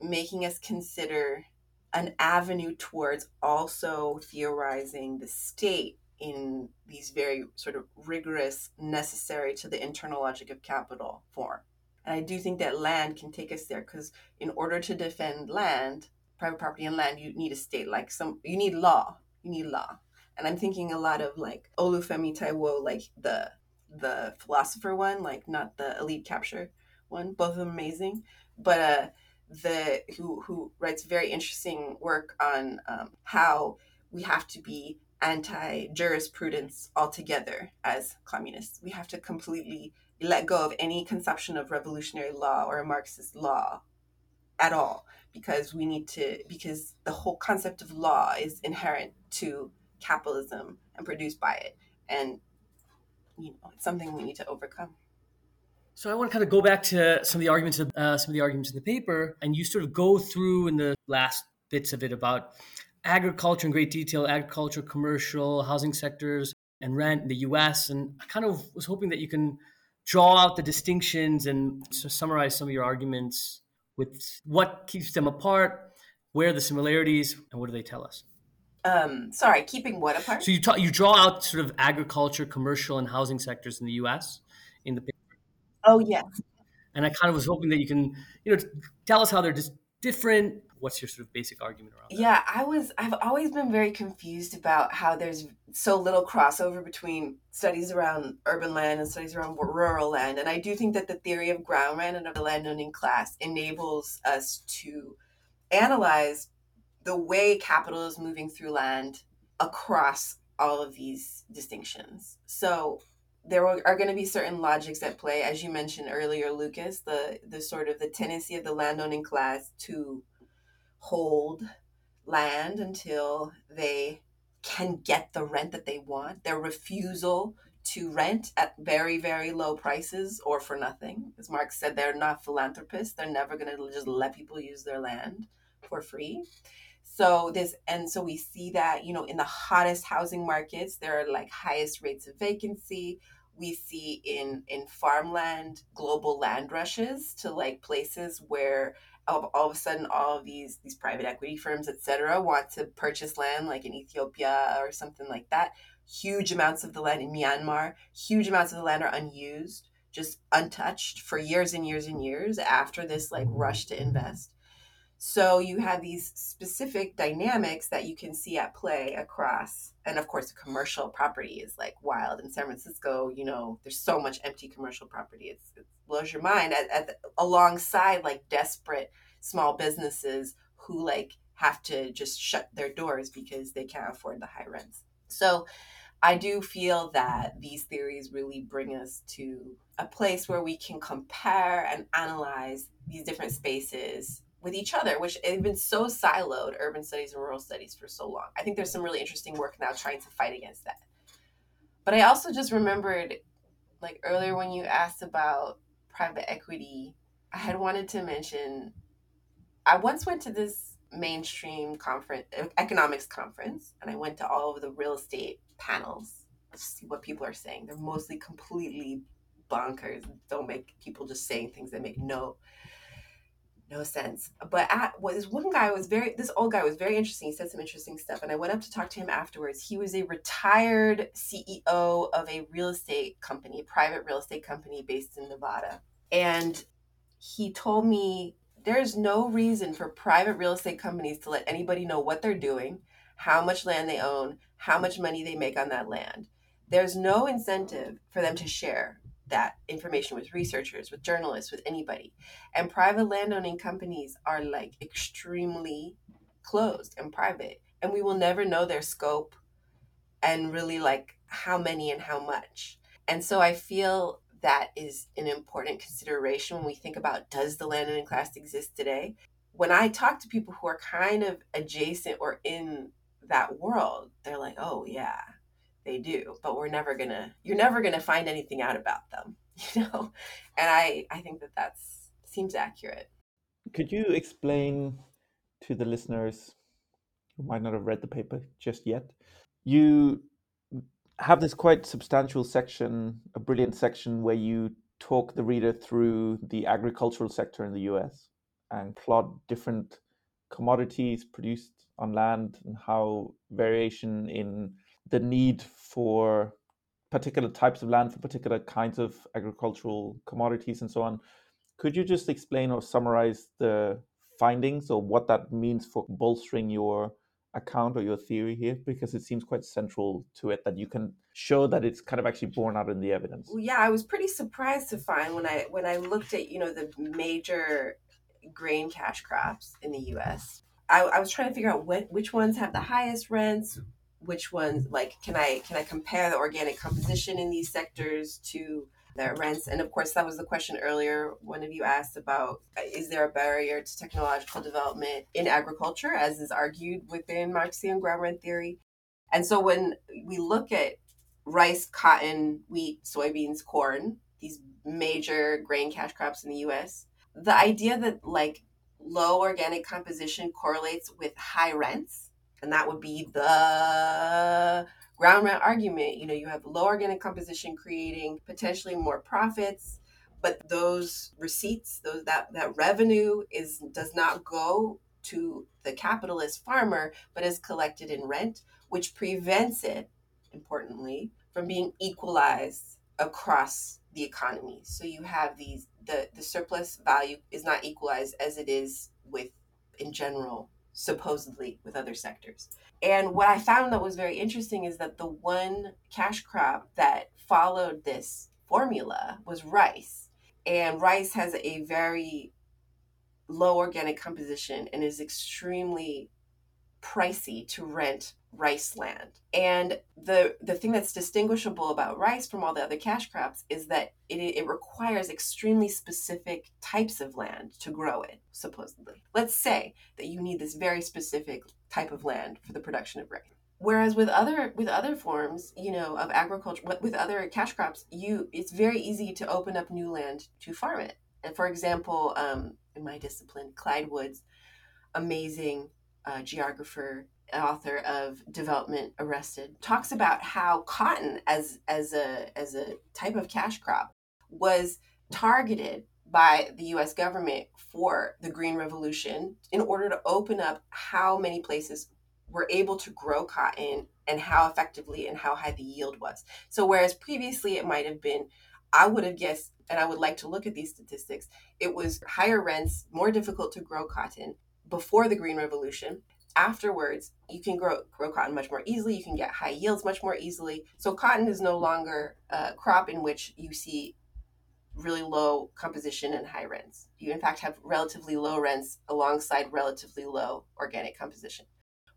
making us consider an avenue towards also theorizing the state in these very sort of rigorous, necessary to the internal logic of capital form. And I do think that land can take us there because in order to defend land, private property and land, you need a state like some, you need law. You need law. And I'm thinking a lot of like Olufemi Taiwo, like the the philosopher one, like not the elite capture one. Both of them amazing, but uh, the who who writes very interesting work on um, how we have to be anti jurisprudence altogether as communists. We have to completely let go of any conception of revolutionary law or a Marxist law at all because we need to because the whole concept of law is inherent to capitalism and produced by it and you know it's something we need to overcome so I want to kind of go back to some of the arguments, of, uh, some of the arguments in the paper, and you sort of go through in the last bits of it about agriculture in great detail, agriculture, commercial, housing sectors, and rent in the U.S. And I kind of was hoping that you can draw out the distinctions and summarize some of your arguments with what keeps them apart, where are the similarities, and what do they tell us? Um, sorry, keeping what apart? So you ta- you draw out sort of agriculture, commercial, and housing sectors in the U.S. in the paper. Oh yes. And I kind of was hoping that you can, you know, tell us how they're just different. What's your sort of basic argument around that? Yeah, I was I've always been very confused about how there's so little crossover between studies around urban land and studies around rural land. And I do think that the theory of ground rent and of the landowning class enables us to analyze the way capital is moving through land across all of these distinctions. So there are going to be certain logics at play, as you mentioned earlier, Lukas. The the sort of the tendency of the landowning class to hold land until they can get the rent that they want. Their refusal to rent at very very low prices or for nothing. As Marx said, they're not philanthropists. They're never going to just let people use their land for free. So this and so we see that, you know, in the hottest housing markets, there are like highest rates of vacancy we see in in farmland global land rushes to like places where all, all of a sudden all of these these private equity firms etc want to purchase land like in ethiopia or something like that. Huge amounts of the land in myanmar huge amounts of the land are unused just untouched for years and years and years after this like mm-hmm. rush to invest So you have these specific dynamics that you can see at play across. And of course, commercial property is like wild in San Francisco. You know, there's so much empty commercial property. It's, it blows your mind at, at the, alongside like desperate small businesses who like have to just shut their doors because they can't afford the high rents. So I do feel that these theories really bring us to a place where we can compare and analyze these different spaces with each other, which have been so siloed, urban studies and rural studies, for so long. I think there's some really interesting work now trying to fight against that. But I also just remembered, like earlier when you asked about private equity, I had wanted to mention I once went to this mainstream conference, economics conference, and I went to all of the real estate panels to see what people are saying. They're mostly completely bonkers. Don't make people just saying things that make no no sense. But at, well, this one guy was very, this old guy was very interesting. He said some interesting stuff. And I went up to talk to him afterwards. He was a retired CEO of a real estate company, a private real estate company based in Nevada. And he told me there's no reason for private real estate companies to let anybody know what they're doing, how much land they own, how much money they make on that land. There's no incentive for them to share that information with researchers, with journalists, with anybody. And private landowning companies are like extremely closed and private. And we will never know their scope and really like how many and how much. And so I feel that is an important consideration when we think about does the landowning class exist today? When I talk to people who are kind of adjacent or in that world, they're like, oh, yeah, they do but we're never gonna you're never gonna find anything out about them you know? And i i think that that seems accurate. Could you explain to the listeners who might not have read the paper just yet you have this quite substantial section a brilliant section where you talk the reader through the agricultural sector in the us and plot different commodities produced on land and how variation in the need for particular types of land for particular kinds of agricultural commodities and so on. Could you just explain or summarize the findings or what that means for bolstering your account or your theory here? Because it seems quite central to it that you can show that it's kind of actually borne out in the evidence. Well, yeah, I was pretty surprised to find when I when I looked at you know the major grain cash crops in the U.S. I, I was trying to figure out what, which ones have the highest rents, which ones like can i can i compare the organic composition in these sectors to their rents? And of course that was the question earlier one of you asked about is there a barrier to technological development in agriculture as is argued within marxian ground rent theory? And so when we look at rice cotton wheat soybeans corn these major grain cash crops in the us the idea that like low organic composition correlates with high rents and that would be the ground rent argument. You know, you have low organic composition creating potentially more profits, but those receipts, those that that revenue is does not go to the capitalist farmer, but is collected in rent, which prevents it, importantly, from being equalized across the economy. So you have these the the surplus value is not equalized as it is with in general supposedly with other sectors. And what I found that was very interesting is that the one cash crop that followed this formula was rice. And rice has a very low organic composition and is extremely pricey to rent rice land. And the the thing that's distinguishable about rice from all the other cash crops is that it, it requires extremely specific types of land to grow it, supposedly. Let's say that you need this very specific type of land for the production of rice. Whereas with other with other forms, you know, of agriculture, with other cash crops, you it's very easy to open up new land to farm it. And for example, um, in my discipline, Clyde Woods, amazing uh, geographer, author of Development Arrested, talks about how cotton as as a as a type of cash crop was targeted by the US government for the Green Revolution in order to open up how many places were able to grow cotton and how effectively and how high the yield was. So, whereas previously it might have been, I would have guessed, and I would like to look at these statistics, it was higher rents, more difficult to grow cotton, before the Green Revolution. Afterwards, you can grow grow cotton much more easily. You can get high yields much more easily. So cotton is no longer a crop in which you see really low composition and high rents. You in fact have relatively low rents alongside relatively low organic composition.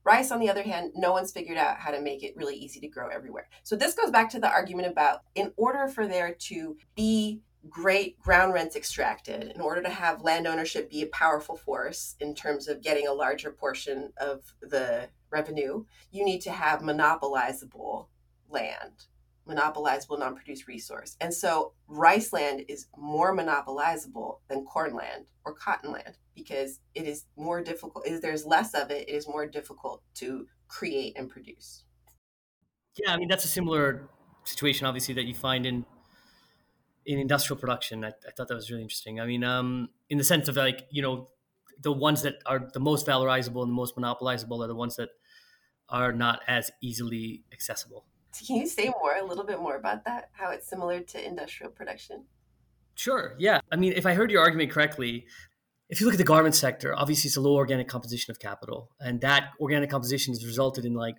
Rice, on the other hand, no one's figured out how to make it really easy to grow everywhere. So this goes back to the argument about in order for there to be great ground rents extracted, in order to have land ownership be a powerful force in terms of getting a larger portion of the revenue, you need to have monopolizable land monopolizable non-produced resource. And so rice land is more monopolizable than corn land or cotton land because it is more difficult. Is there's less of it. It is more difficult to create and produce. Yeah, I mean that's a similar situation, obviously, that you find in in industrial production. I, I thought that was really interesting. I mean, um, in the sense of like you know, the ones that are the most valorizable and the most monopolizable are the ones that are not as easily accessible. Can you say more, a little bit more about that? How it's similar to industrial production? Sure. Yeah. I mean, if I heard your argument correctly, if you look at the garment sector, obviously it's a low organic composition of capital, and that organic composition has resulted in like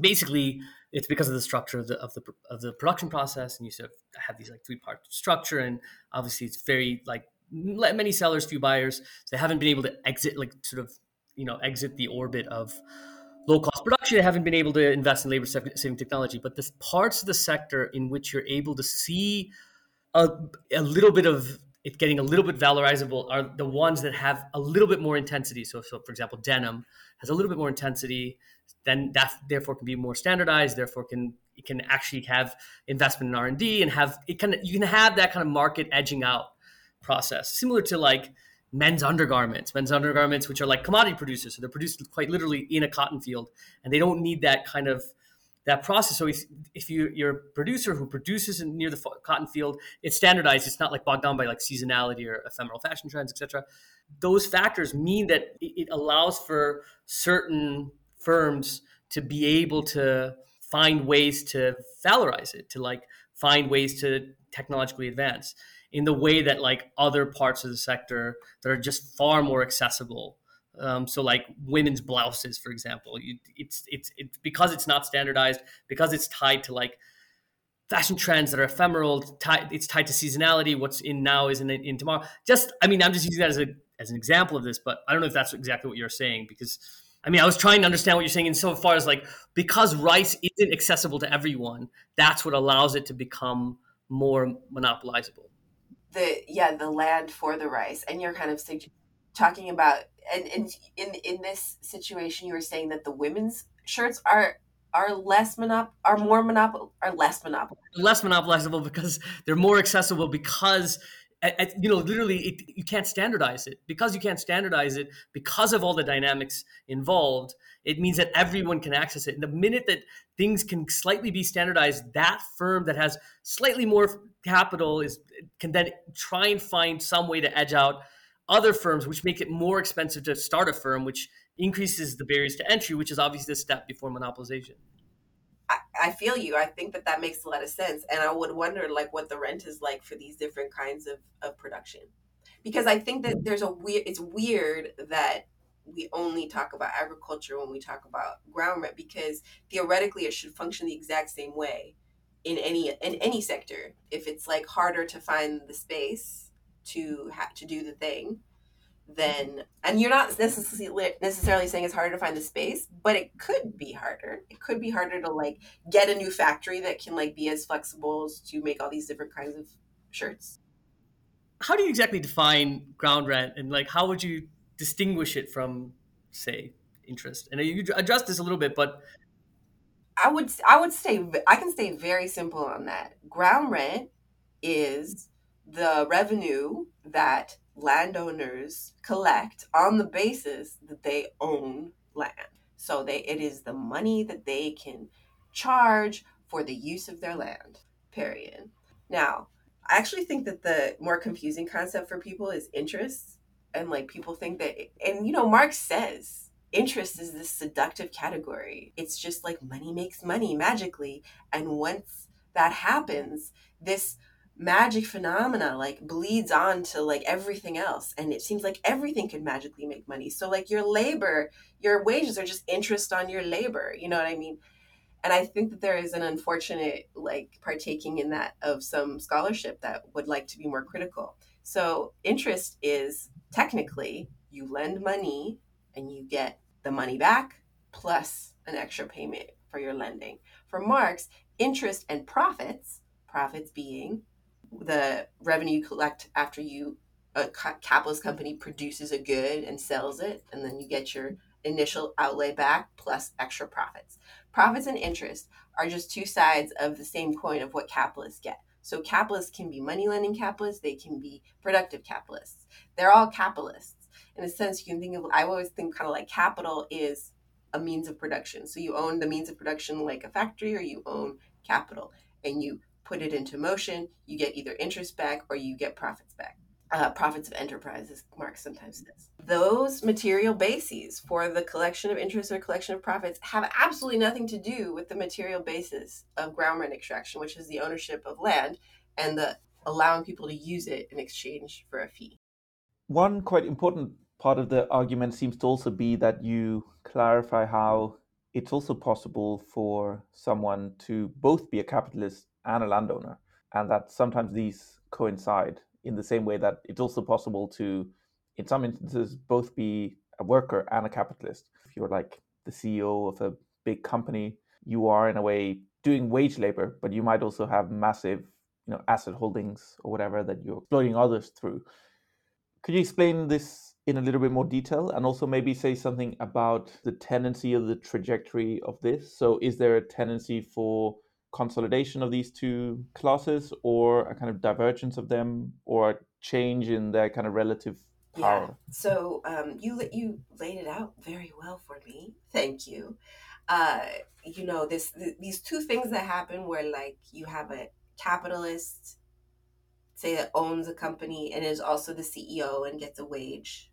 basically it's because of the structure of the of the of the production process, and you sort of have these like three part structure, and obviously it's very like many sellers, few buyers. So they haven't been able to exit like sort of you know exit the orbit of low cost production They haven't been able to invest in labor saving technology but the parts of the sector in which you're able to see a, a little bit of it getting a little bit valorizable are the ones that have a little bit more intensity so, so for example denim has a little bit more intensity then that therefore can be more standardized therefore can it can actually have investment in r&d and have it can you can have that kind of market edging out process similar to like men's undergarments, men's undergarments, which are like commodity producers. So they're produced quite literally in a cotton field, and they don't need that kind of that process. So if, if you, you're a producer who produces near the cotton field, it's standardized. It's not like bogged down by like seasonality or ephemeral fashion trends, etc. Those factors mean that it allows for certain firms to be able to find ways to valorize it, to like find ways to technologically advance in the way that like other parts of the sector that are just far more accessible. Um, so like women's blouses, for example, you, it's it's because it's not standardized because it's tied to like fashion trends that are ephemeral. Tied, it's tied to seasonality. What's in now isn't in, in tomorrow. Just I mean, I'm just using that as a as an example of this, but I don't know if that's exactly what you're saying because. I mean, I was trying to understand what you're saying in so far as like because rice isn't accessible to everyone, that's what allows it to become more monopolizable. The yeah the land for the rice and you're kind of talking about and, and in in this situation you were saying that the women's shirts are are less monop are more monop are less monopoly less monopolizable because they're more accessible because you know literally it, you can't standardize it. Because you can't standardize it because of all the dynamics involved it means that everyone can access it. And the minute that things can slightly be standardized that firm that has slightly more capital is can then try and find some way to edge out other firms which make it more expensive to start a firm which increases the barriers to entry which is obviously the step before monopolization I, feel you. I think that that makes a lot of sense, and I would wonder like what the rent is like for these different kinds of, of production, because I think that there's a weird. It's weird that we only talk about agriculture when we talk about ground rent because theoretically it should function the exact same way in any in any sector if it's like harder to find the space to have to do the thing then and you're not necessarily necessarily saying it's harder to find the space but it could be harder. It could be harder to like get a new factory that can like be as flexible to make all these different kinds of shirts. How do you exactly define ground rent? And like how would you distinguish it from say interest? And you addressed this a little bit but I would I would stay I can stay very simple on that. Ground rent is the revenue that landowners collect on the basis that they own land. So they it is the money that they can charge for the use of their land. Period. Now, I actually think that the more confusing concept for people is interest and like people think that and you know Marx says interest is this seductive category. It's just like money makes money magically. And once that happens, this magic phenomena like bleeds on to like everything else and it seems like everything could magically make money. So like your labor your wages are just interest on your labor you know what i mean? And i think that there is an unfortunate like partaking in that of some scholarship that would like to be more critical. So interest is technically you lend money and you get the money back plus an extra payment for your lending. For marx interest and profits profits being the revenue you collect after you a capitalist company produces a good and sells it and then you get your initial outlay back plus extra profits. Profits and interest are just two sides of the same coin of what capitalists get. So capitalists can be money lending capitalists they can be productive capitalists. They're all capitalists. In a sense you can think of i always think kind of like capital is a means of production. So you own the means of production like a factory or you own capital and you put it into motion, you get either interest back or you get profits back. Uh, profits of enterprises, Marx sometimes says. Those material bases for the collection of interest or collection of profits have absolutely nothing to do with the material basis of ground rent extraction, which is the ownership of land and the allowing people to use it in exchange for a fee. One quite important part of the argument seems to also be that you clarify how it's also possible for someone to both be a capitalist and a landowner, and that sometimes these coincide in the same way that it's also possible to, in some instances, both be a worker and a capitalist. If you're like the CEO of a big company, you are in a way doing wage labor, but you might also have massive, you know, asset holdings or whatever that you're exploiting others through. Could you explain this in a little bit more detail and also maybe say something about the tendency of the trajectory of this? So, is there a tendency for consolidation of these two classes or a kind of divergence of them or a change in their kind of relative power? Yeah. So um, you you laid it out very well for me. Thank you. Uh, you know this th- these two things that happen where like you have a capitalist say that owns a company and is also the CEO and gets a wage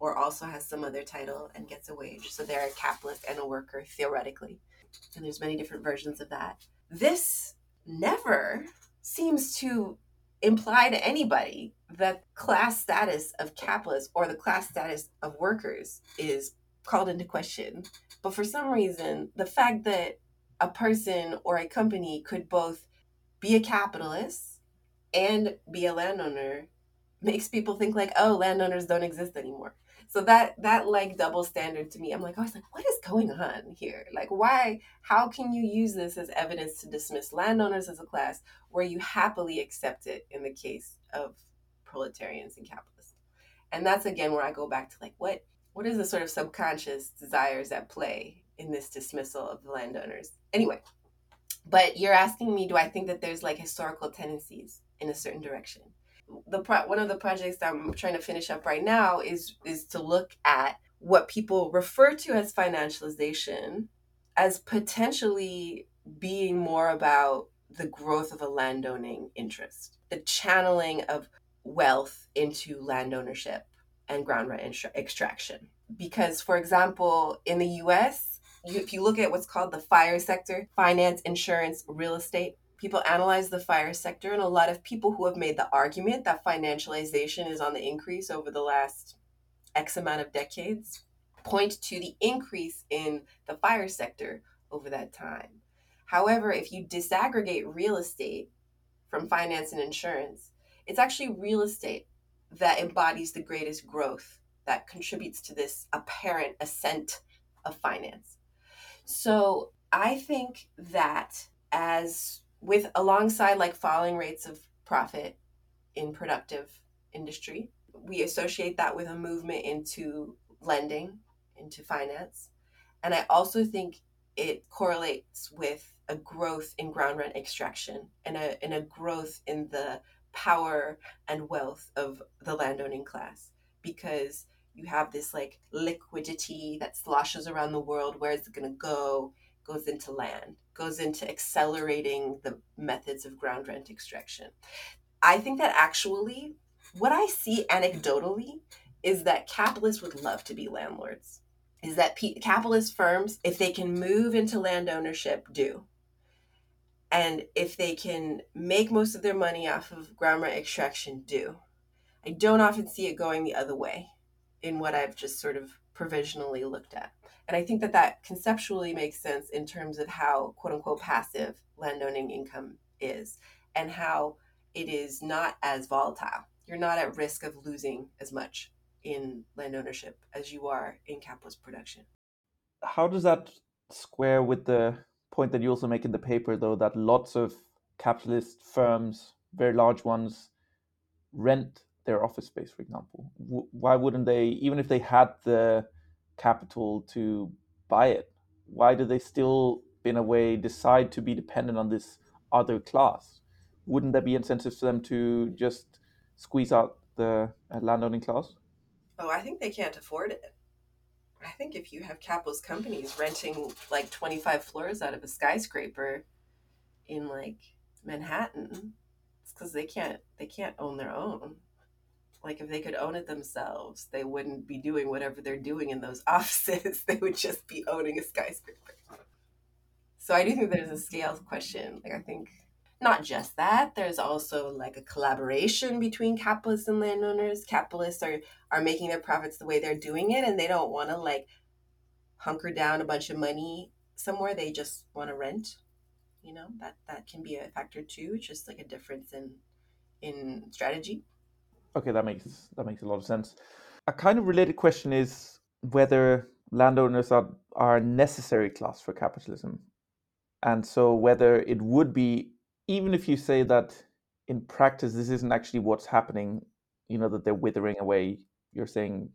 or also has some other title and gets a wage. So they're a capitalist and a worker theoretically. And there's many different versions of that this never seems to imply to anybody that class status of capitalists or the class status of workers is called into question. But for some reason, the fact that a person or a company could both be a capitalist and be a landowner makes people think like, oh, landowners don't exist anymore so that that like double standard to me i'm like i was like what is going on here? Like why how can you use this as evidence to dismiss landowners as a class where you happily accept it in the case of proletarians and capitalists? And that's again where i go back to like what what is the sort of subconscious desires at play in this dismissal of the landowners? Anyway but you're asking me do i think that there's like historical tendencies in a certain direction the pro- one of the projects that I'm trying to finish up right now is is to look at what people refer to as financialization as potentially being more about the growth of a landowning interest, the channeling of wealth into land ownership and ground rent extraction. Because, for example, in the US, if you look at what's called the FIRE sector finance, insurance, real estate people analyze the fire sector and a lot of people who have made the argument that financialization is on the increase over the last x amount of decades point to the increase in the fire sector over that time. However if you disaggregate real estate from finance and insurance it's actually real estate that embodies the greatest growth that contributes to this apparent ascent of finance. So i think that as with alongside like falling rates of profit in productive industry. We associate that with a movement into lending, into finance. And I also think it correlates with a growth in ground rent extraction and a, and a growth in the power and wealth of the landowning class because you have this like liquidity that sloshes around the world. Where is it going to go? goes into land, goes into accelerating the methods of ground rent extraction. I think that actually, what I see anecdotally is that capitalists would love to be landlords. Is that capitalist firms, if they can move into land ownership, do. And if they can make most of their money off of ground rent extraction, do. I don't often see it going the other way in what I've just sort of provisionally looked at. And I think that that conceptually makes sense in terms of how quote unquote passive landowning income is and how it is not as volatile. You're not at risk of losing as much in land ownership as you are in capitalist production. How does that square with the point that you also make in the paper, though, that lots of capitalist firms, very large ones, rent their office space, for example? why wouldn't they, even if they had the capital to buy it, why do they still, in a way, decide to be dependent on this other class? Wouldn't there be incentives for them to just squeeze out the uh, landowning class? Oh, I think they can't afford it. I think if you have capitalist companies renting like 25 floors out of a skyscraper in like Manhattan, it's because they can't they can't own their own. Like if they could own it themselves, they wouldn't be doing whatever they're doing in those offices. they would just be owning a skyscraper. So I do think there's a scale question. Like I think not just that, there's also like a collaboration between capitalists and landowners. Capitalists are are making their profits the way they're doing it and they don't want to like hunker down a bunch of money somewhere. They just want to rent. You know, that that can be a factor too. Just like a difference in in strategy. Okay, that makes that makes a lot of sense. A kind of related question is whether landowners are are a necessary class for capitalism, and so whether it would be even if you say that in practice this isn't actually what's happening, you know that they're withering away. You're saying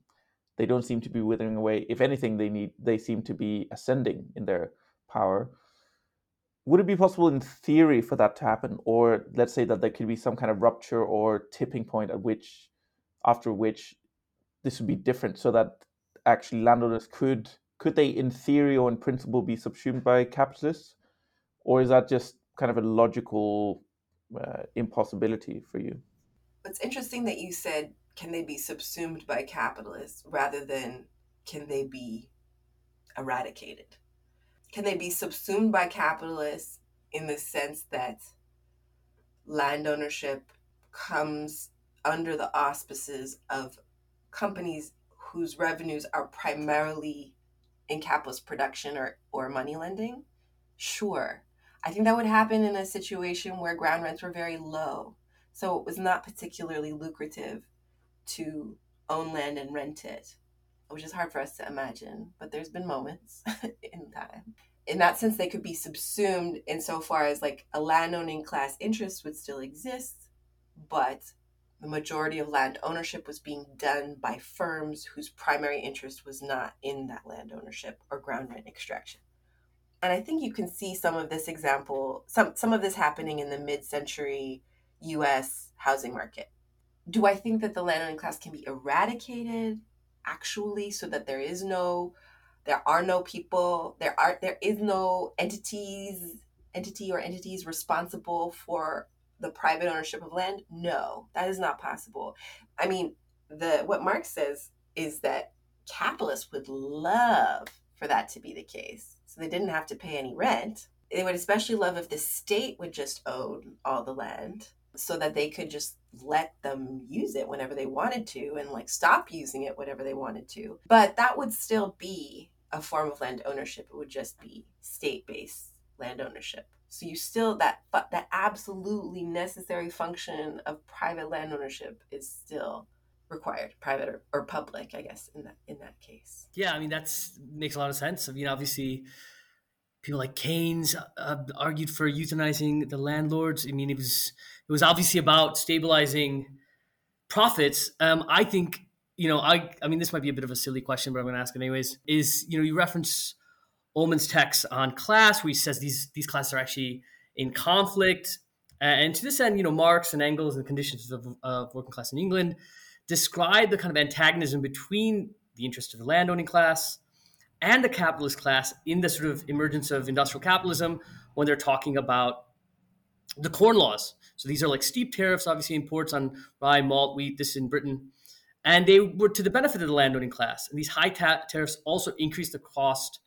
they don't seem to be withering away. If anything, they need they seem to be ascending in their power would it be possible in theory for that to happen? Or let's say that there could be some kind of rupture or tipping point at which after which this would be different so that actually landowners could could they in theory or in principle be subsumed by capitalists? Or is that just kind of a logical uh, impossibility for you? It's interesting that you said can they be subsumed by capitalists rather than can they be eradicated can they be subsumed by capitalists in the sense that land ownership comes under the auspices of companies whose revenues are primarily in capitalist production or, or money lending? Sure. I think that would happen in a situation where ground rents were very low. So it was not particularly lucrative to own land and rent it which is hard for us to imagine, but there's been moments in time. In that sense, they could be subsumed insofar as like a landowning class interest would still exist, but the majority of land ownership was being done by firms whose primary interest was not in that land ownership or ground rent extraction. And I think you can see some of this example, some, some of this happening in the mid century US housing market. Do I think that the landowning class can be eradicated? Actually so that there is no there are no people there are there is no entities entity or entities responsible for the private ownership of land? No that is not possible. I mean the what marx says is that capitalists would love for that to be the case. So they didn't have to pay any rent. They would especially love if the state would just own all the land so that they could just let them use it whenever they wanted to and like stop using it whenever they wanted to. But that would still be a form of land ownership. It would just be state-based land ownership. So you still that that absolutely necessary function of private land ownership is still required, private or, or public, I guess, in that in that case. Yeah, I mean that's makes a lot of sense. I mean, obviously, people like Keynes uh, argued for euthanizing the landlords. I mean, it was it was obviously about stabilizing profits. Um, I think you know, I I mean, this might be a bit of a silly question, but I'm going to ask it anyways. Is you know, you reference Ollman's text on class, where he says these these classes are actually in conflict. And to this end, you know, Marx and Engels and the conditions of, of working class in England describe the kind of antagonism between the interest of the landowning class and the capitalist class in the sort of emergence of industrial capitalism when they're talking about the corn laws. So these are like steep tariffs, obviously imports on rye, malt, wheat, this in Britain. And they were to the benefit of the landowning class. And these high ta- tariffs also increased the cost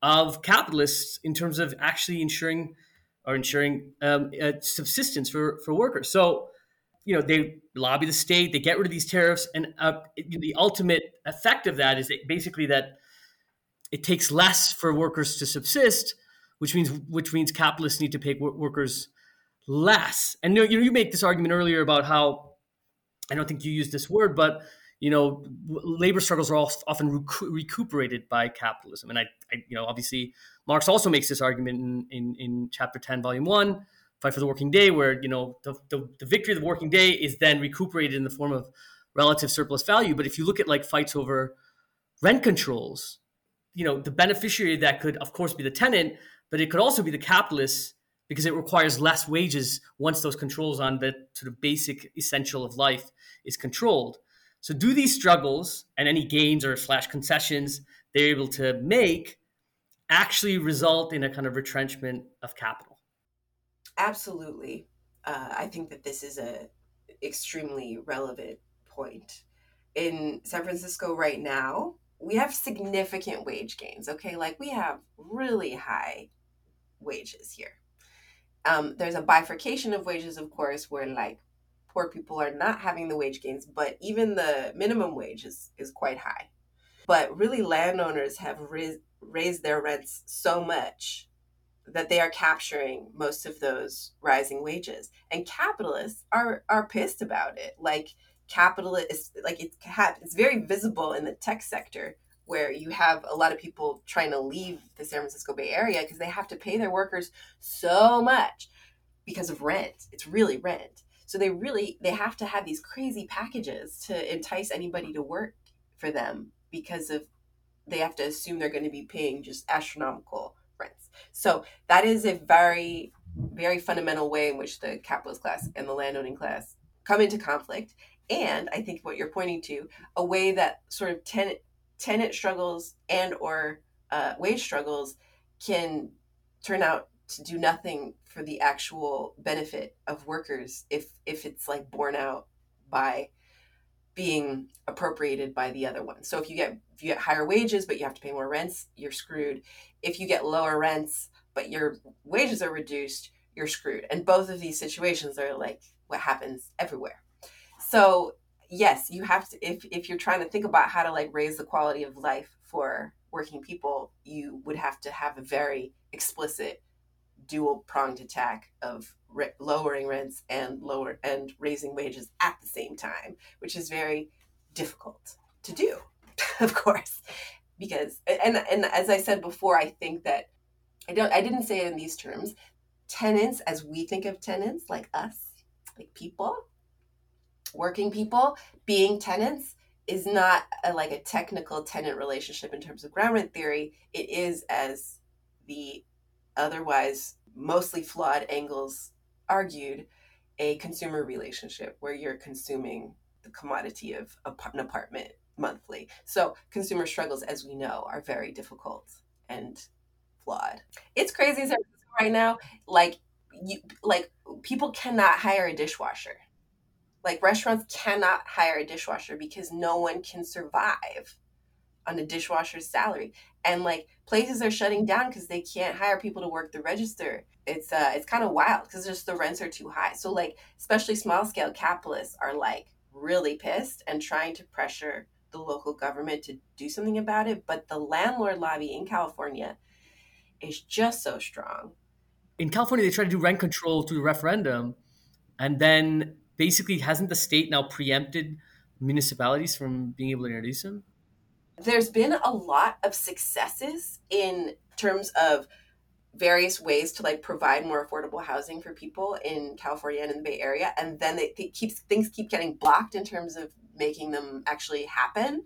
of capitalists in terms of actually ensuring or ensuring um, uh, subsistence for for workers. So, you know, they lobby the state, they get rid of these tariffs, and uh, the ultimate effect of that is basically that it takes less for workers to subsist, which means which means capitalists need to pay workers less. And you know, you make this argument earlier about how I don't think you used this word, but you know, labor struggles are often recu- recuperated by capitalism. And I, I, you know, obviously Marx also makes this argument in, in, in chapter 10, volume one, Fight for the Working Day, where, you know, the, the, the victory of the working day is then recuperated in the form of relative surplus value. But if you look at like fights over rent controls, you know, the beneficiary that could, of course, be the tenant, but it could also be the capitalists because it requires less wages once those controls on the sort of basic essential of life is controlled. So, do these struggles and any gains or slash concessions they're able to make actually result in a kind of retrenchment of capital? Absolutely. Uh, I think that this is a extremely relevant point. In San Francisco right now, we have significant wage gains. Okay, like we have really high wages here. Um, there's a bifurcation of wages, of course, where like poor people are not having the wage gains, but even the minimum wage is, is quite high. But really, landowners have raised their rents so much that they are capturing most of those rising wages. And capitalists are, are pissed about it. Like, capitalists, like it's, it's very visible in the tech sector where you have a lot of people trying to leave the San Francisco Bay Area because they have to pay their workers so much because of rent. It's really rent. So they really they have to have these crazy packages to entice anybody to work for them because of they have to assume they're going to be paying just astronomical rents. So that is a very very fundamental way in which the capitalist class and the landowning class come into conflict. And I think what you're pointing to, a way that sort of tenant tenant struggles and or uh, wage struggles can turn out to do nothing for the actual benefit of workers if if it's like borne out by being appropriated by the other one. So if you get if you get higher wages but you have to pay more rents, you're screwed. If you get lower rents but your wages are reduced, you're screwed. And both of these situations are like what happens everywhere. So yes, you have to if if you're trying to think about how to like raise the quality of life for working people, you would have to have a very explicit dual pronged attack of re- lowering rents and lower and raising wages at the same time, which is very difficult to do, of course, because and and as I said before, I think that I don't I didn't say it in these terms. Tenants, as we think of tenants, like us, like people, working people, being tenants is not a, like a technical tenant relationship in terms of ground rent theory. It is as the otherwise mostly flawed Engels argued a consumer relationship where you're consuming the commodity of an apartment monthly. So consumer struggles, as we know, are very difficult and flawed. It's crazy right now. Like you, like people cannot hire a dishwasher. Like restaurants cannot hire a dishwasher because no one can survive on a dishwasher's salary. And like places are shutting down because they can't hire people to work the register. It's uh it's kind of wild because just the rents are too high. So like especially small scale capitalists are like really pissed and trying to pressure the local government to do something about it. But the landlord lobby in california is just so strong. In california they try to do rent control through the referendum and then basically hasn't the state now preempted municipalities from being able to introduce them there's been a lot of successes in terms of various ways to like provide more affordable housing for people in California and in the Bay Area, and then they, keeps things keep getting blocked in terms of making them actually happen.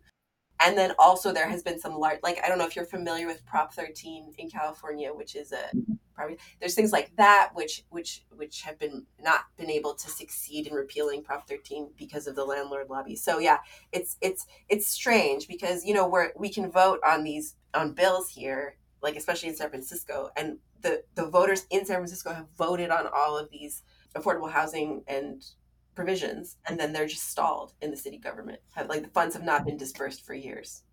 And then also there has been some large, like I don't know if you're familiar with Prop 13 in California, which is a mm-hmm. probably there's things like that which which which have been not been able to succeed in repealing Prop 13 because of the landlord lobby. So yeah, it's it's it's strange because you know where we can vote on these on bills here, like especially in San Francisco, and the the voters in San Francisco have voted on all of these affordable housing and provisions and then they're just stalled in the city government have, like the funds have not been dispersed for years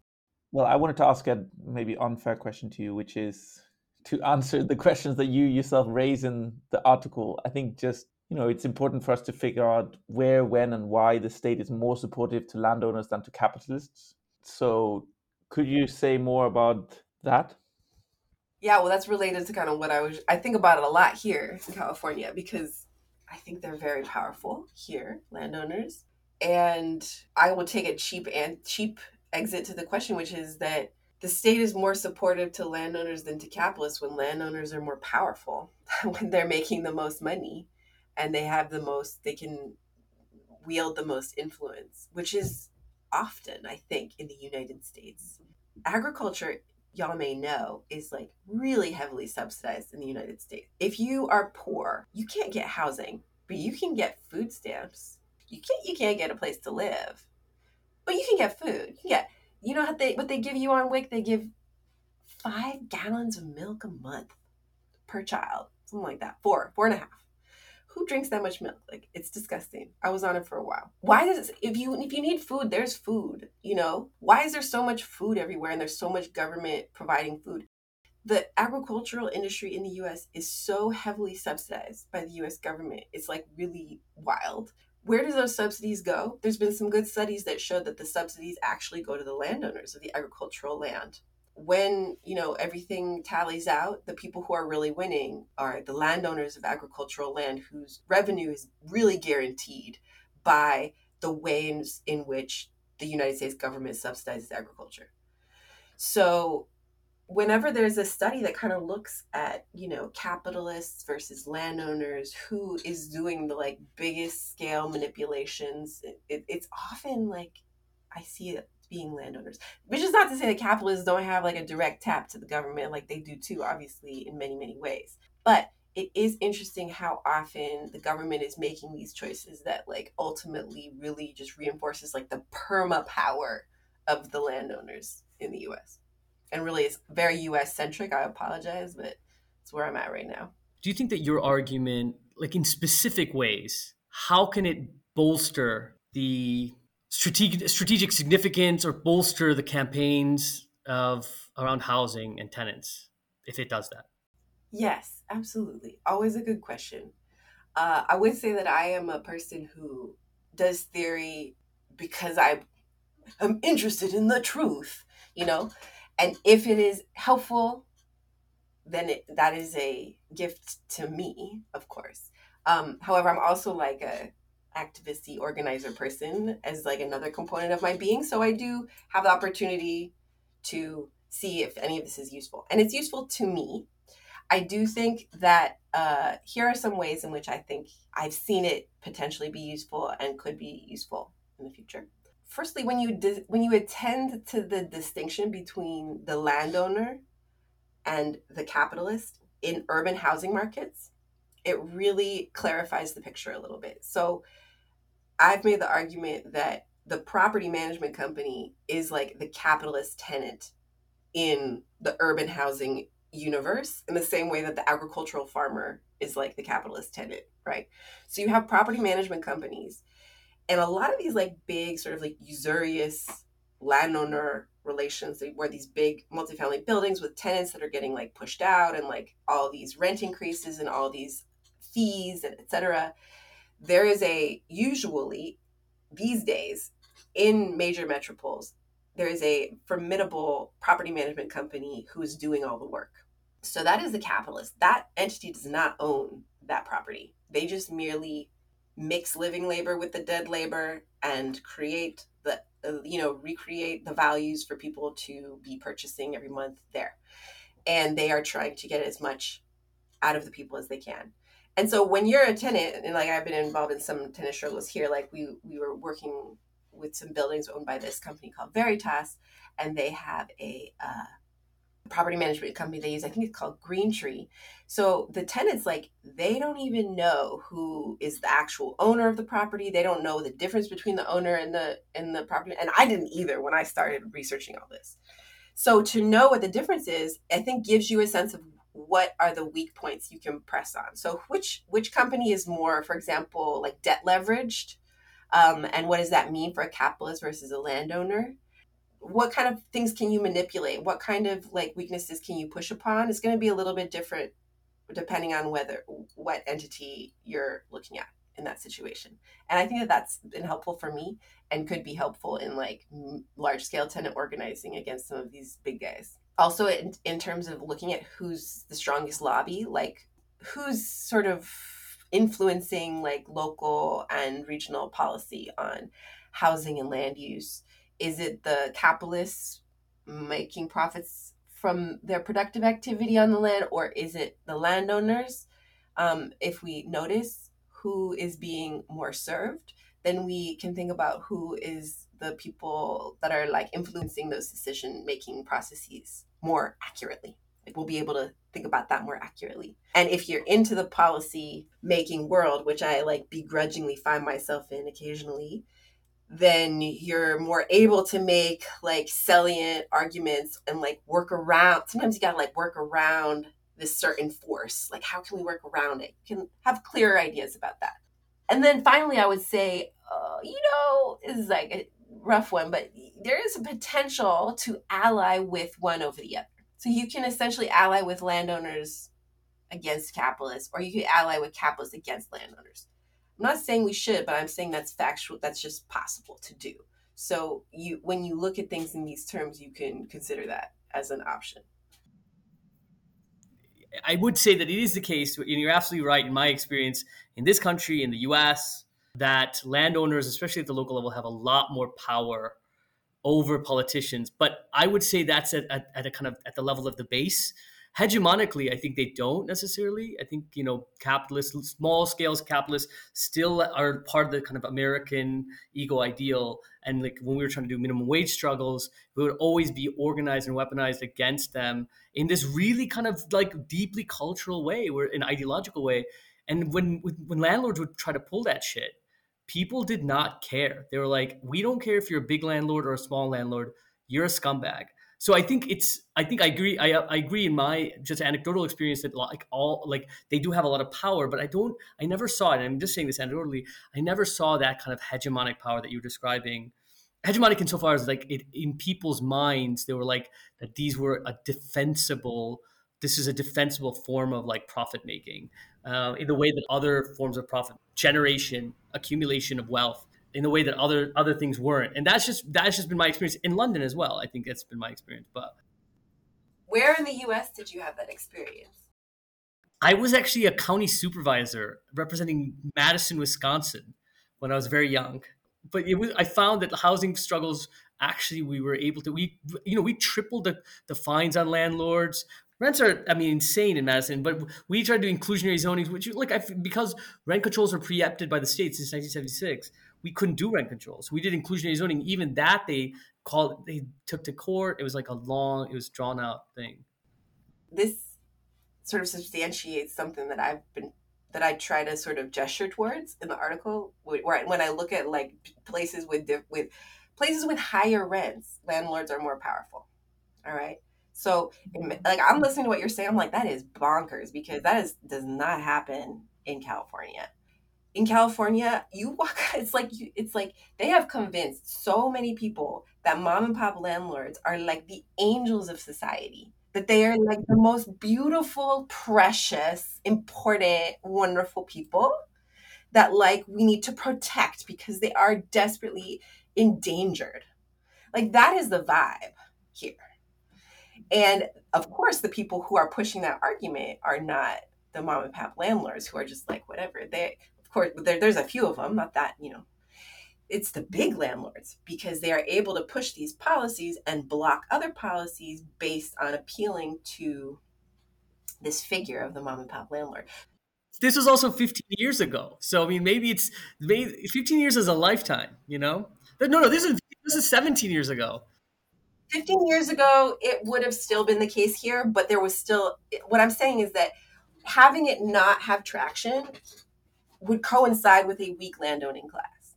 well i wanted to ask a maybe unfair question to you which is to answer the questions that you yourself raise in the article. I think just you know it's important for us to figure out where, when, and why the state is more supportive to landowners than to capitalists. So, could you say more about that? Yeah, well, that's related to kind of what I was. I think about it a lot here in California because I think they're very powerful here, landowners, and I will take a cheap and cheap exit to the question, which is that the state is more supportive to landowners than to capitalists when landowners are more powerful, when they're making the most money and they have the most, they can wield the most influence, which is often, I think, in the United States. Agriculture, y'all may know, is like really heavily subsidized in the United States. If you are poor, you can't get housing, but you can get food stamps. You can't you can't get a place to live. But you can get food. You can get you know what they what they give you on WIC? They give five gallons of milk a month per child, something like that. Four, four and a half. Who drinks that much milk? Like it's disgusting. I was on it for a while. Why does if you if you need food, there's food. You know why is there so much food everywhere and there's so much government providing food? The agricultural industry in the U.S. is so heavily subsidized by the U.S. government. It's like really wild where do those subsidies go? There's been some good studies that show that the subsidies actually go to the landowners of the agricultural land. When, you know, everything tallies out, the people who are really winning are the landowners of agricultural land whose revenue is really guaranteed by the ways in which the United States government subsidizes agriculture. So whenever there's a study that kind of looks at you know capitalists versus landowners who is doing the like biggest scale manipulations it, it, it's often like i see it being landowners which is not to say that capitalists don't have like a direct tap to the government like they do too obviously in many many ways but it is interesting how often the government is making these choices that like ultimately really just reinforces like the perma power of the landowners in the us and really it's very US centric. I apologize, but it's where I'm at right now. Do you think that your argument, like in specific ways, how can it bolster the strategic strategic significance or bolster the campaigns of around housing and tenants if it does that? Yes, absolutely. Always a good question. Uh, I would say that I am a person who does theory because I am interested in the truth, you know, and if it is helpful then it, that is a gift to me of course um, however i'm also like a activisty organizer person as like another component of my being so i do have the opportunity to see if any of this is useful. And it's useful to me. I do think that uh, here are some ways in which i think i've seen it potentially be useful and could be useful in the future. Firstly when you di- when you attend to the distinction between the landowner and the capitalist in urban housing markets it really clarifies the picture a little bit. So i've made the argument that the property management company is like the capitalist tenant in the urban housing universe in the same way that the agricultural farmer is like the capitalist tenant right? So you have property management companies and a lot of these like big sort of like usurious landowner relations where these big multifamily buildings with tenants that are getting like pushed out and like all these rent increases and all these fees and etc there is a usually these days in major metropoles there is a formidable property management company who is doing all the work. So that is the capitalist. That entity does not own that property. They just merely mix living labor with the dead labor and create the you know recreate the values for people to be purchasing every month there. And they are trying to get as much out of the people as they can and so when you're a tenant and like i've been involved in some tenant struggles here like we we were working with some buildings owned by this company called veritas and they have a uh, property management company they use. I think it's called Green Tree. So the tenants, like, they don't even know who is the actual owner of the property. They don't know the difference between the owner and the and the property. And I didn't either when I started researching all this. So to know what the difference is, I think gives you a sense of what are the weak points you can press on. So which which company is more, for example, like debt leveraged, um, and what does that mean for a capitalist versus a landowner? what kind of things can you manipulate? What kind of like weaknesses can you push upon? It's going to be a little bit different depending on whether what entity you're looking at in that situation. And i think that that's been helpful for me and could be helpful in like large scale tenant organizing against some of these big guys also in, in terms of looking at who's the strongest lobby like who's sort of influencing like local and regional policy on housing and land use is it the capitalists making profits from their productive activity on the land, or is it the landowners? Um, if we notice who is being more served, then we can think about who is the people that are like influencing those decision making processes more accurately. Like we'll be able to think about that more accurately. And if you're into the policy making world, which I like begrudgingly find myself in occasionally, then you're more able to make like salient arguments and like work around. Sometimes you gotta like work around this certain force. Like, how can we work around it? You can have clearer ideas about that. And then finally, I would say, uh, you know, this is like rough one, but there is a potential to ally with one over the other. So you can essentially ally with landowners against capitalists, or you could ally with capitalists against landowners. I'm not saying we should, but I'm saying that's factual. That's just possible to do. So you, when you look at things in these terms, you can consider that as an option. I would say that it is the case, and you're absolutely right. In my experience, in this country, in the U.S., that landowners, especially at the local level, have a lot more power over politicians. But I would say that's at, at, at a kind of at the level of the base. Hegemonically i think they don't necessarily. I think you know capitalists small scales capitalists still are part of the kind of american ego ideal. And like when we were trying to do minimum wage struggles we would always be organized and weaponized against them in this really kind of like deeply cultural way or an ideological way. And when when landlords would try to pull that shit people did not care they were like we don't care if you're a big landlord or a small landlord you're a scumbag so I think it's I think I agree I, I agree in my just anecdotal experience that like all like they do have a lot of power, but I don't I never saw it. I'm just saying this anecdotally. I never saw that kind of hegemonic power that you're describing. Hegemonic insofar as like it in people's minds, they were like that these were a defensible. This is a defensible form of like profit making, uh, in the way that other forms of profit generation, accumulation of wealth in the way that other other things weren't. And that's just that's just been my experience in London as well. I think that's been my experience. But where in the US did you have that experience? I was actually a county supervisor representing Madison, Wisconsin when I was very young. But it was, I found that the housing struggles actually we were able to we you know we tripled the, the fines on landlords rents are i mean insane in madison but we tried to do inclusionary zoning which like I, because rent controls were preempted by the state since 1976 we couldn't do rent controls. We did inclusionary zoning. Even that they called, they took to court. It was like a long, it was drawn out thing. This sort of substantiates something that I've been that I try to sort of gesture towards in the article, where when I look at like places with with places with higher rents, landlords are more powerful. All right. So, like, I'm listening to what you're saying. I'm like, that is bonkers because that is does not happen in California in California, you walk it's like you, it's like they have convinced so many people that mom and pop landlords are like the angels of society. That they are like the most beautiful, precious, important, wonderful people that like we need to protect because they are desperately endangered. Like that is the vibe here. And of course, the people who are pushing that argument are not the mom and pop landlords who are just like whatever. They of course, there, there's a few of them, not that, you know, it's the big landlords because they are able to push these policies and block other policies based on appealing to this figure of the mom and pop landlord. This was also 15 years ago. So, I mean, maybe it's maybe 15 years is a lifetime, you know? No, no, this is this is 17 years ago. 15 years ago, it would have still been the case here, but there was still what I'm saying is that having it not have traction would coincide with a weak landowning class.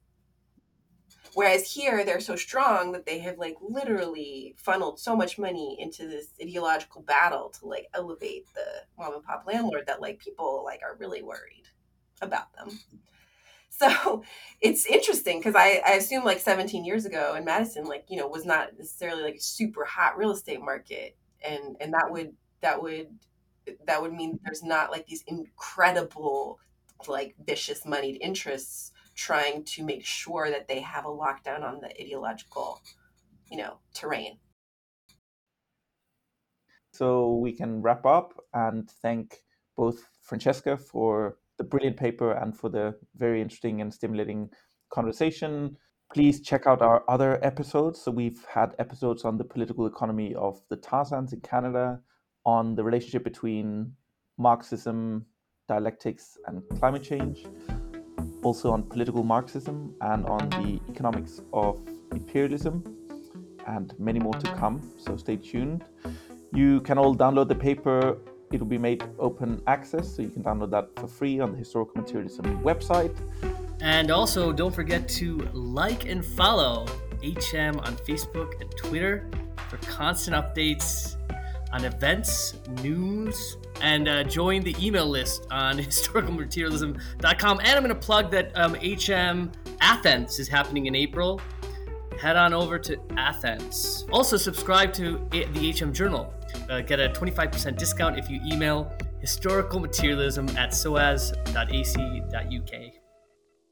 Whereas here, they're so strong that they have like literally funneled so much money into this ideological battle to like elevate the mom and pop landlord that like people like are really worried about them. So it's interesting because I, I assume like 17 years ago in Madison, like, you know, was not necessarily like a super hot real estate market. And and that would that would that would mean there's not like these incredible like vicious moneyed interests trying to make sure that they have a lockdown on the ideological, you know, terrain. So we can wrap up and thank both Francesca for the brilliant paper and for the very interesting and stimulating conversation. Please check out our other episodes. So we've had episodes on the political economy of the tar sands in Canada, on the relationship between Marxism, dialectics, and climate change, also on political Marxism and on the economics of imperialism, and many more to come. So stay tuned. You can all download the paper it will be made open access, so you can download that for free on the Historical Materialism website. And also, don't forget to like and follow HM on Facebook and Twitter for constant updates on events, news, and uh, join the email list on historicalmaterialism.com. And I'm going to plug that um, HM Athens is happening in April. Head on over to Athens. Also, subscribe to the HM Journal uh, get a 25% discount if you email historicalmaterialism at soas.ac.uk.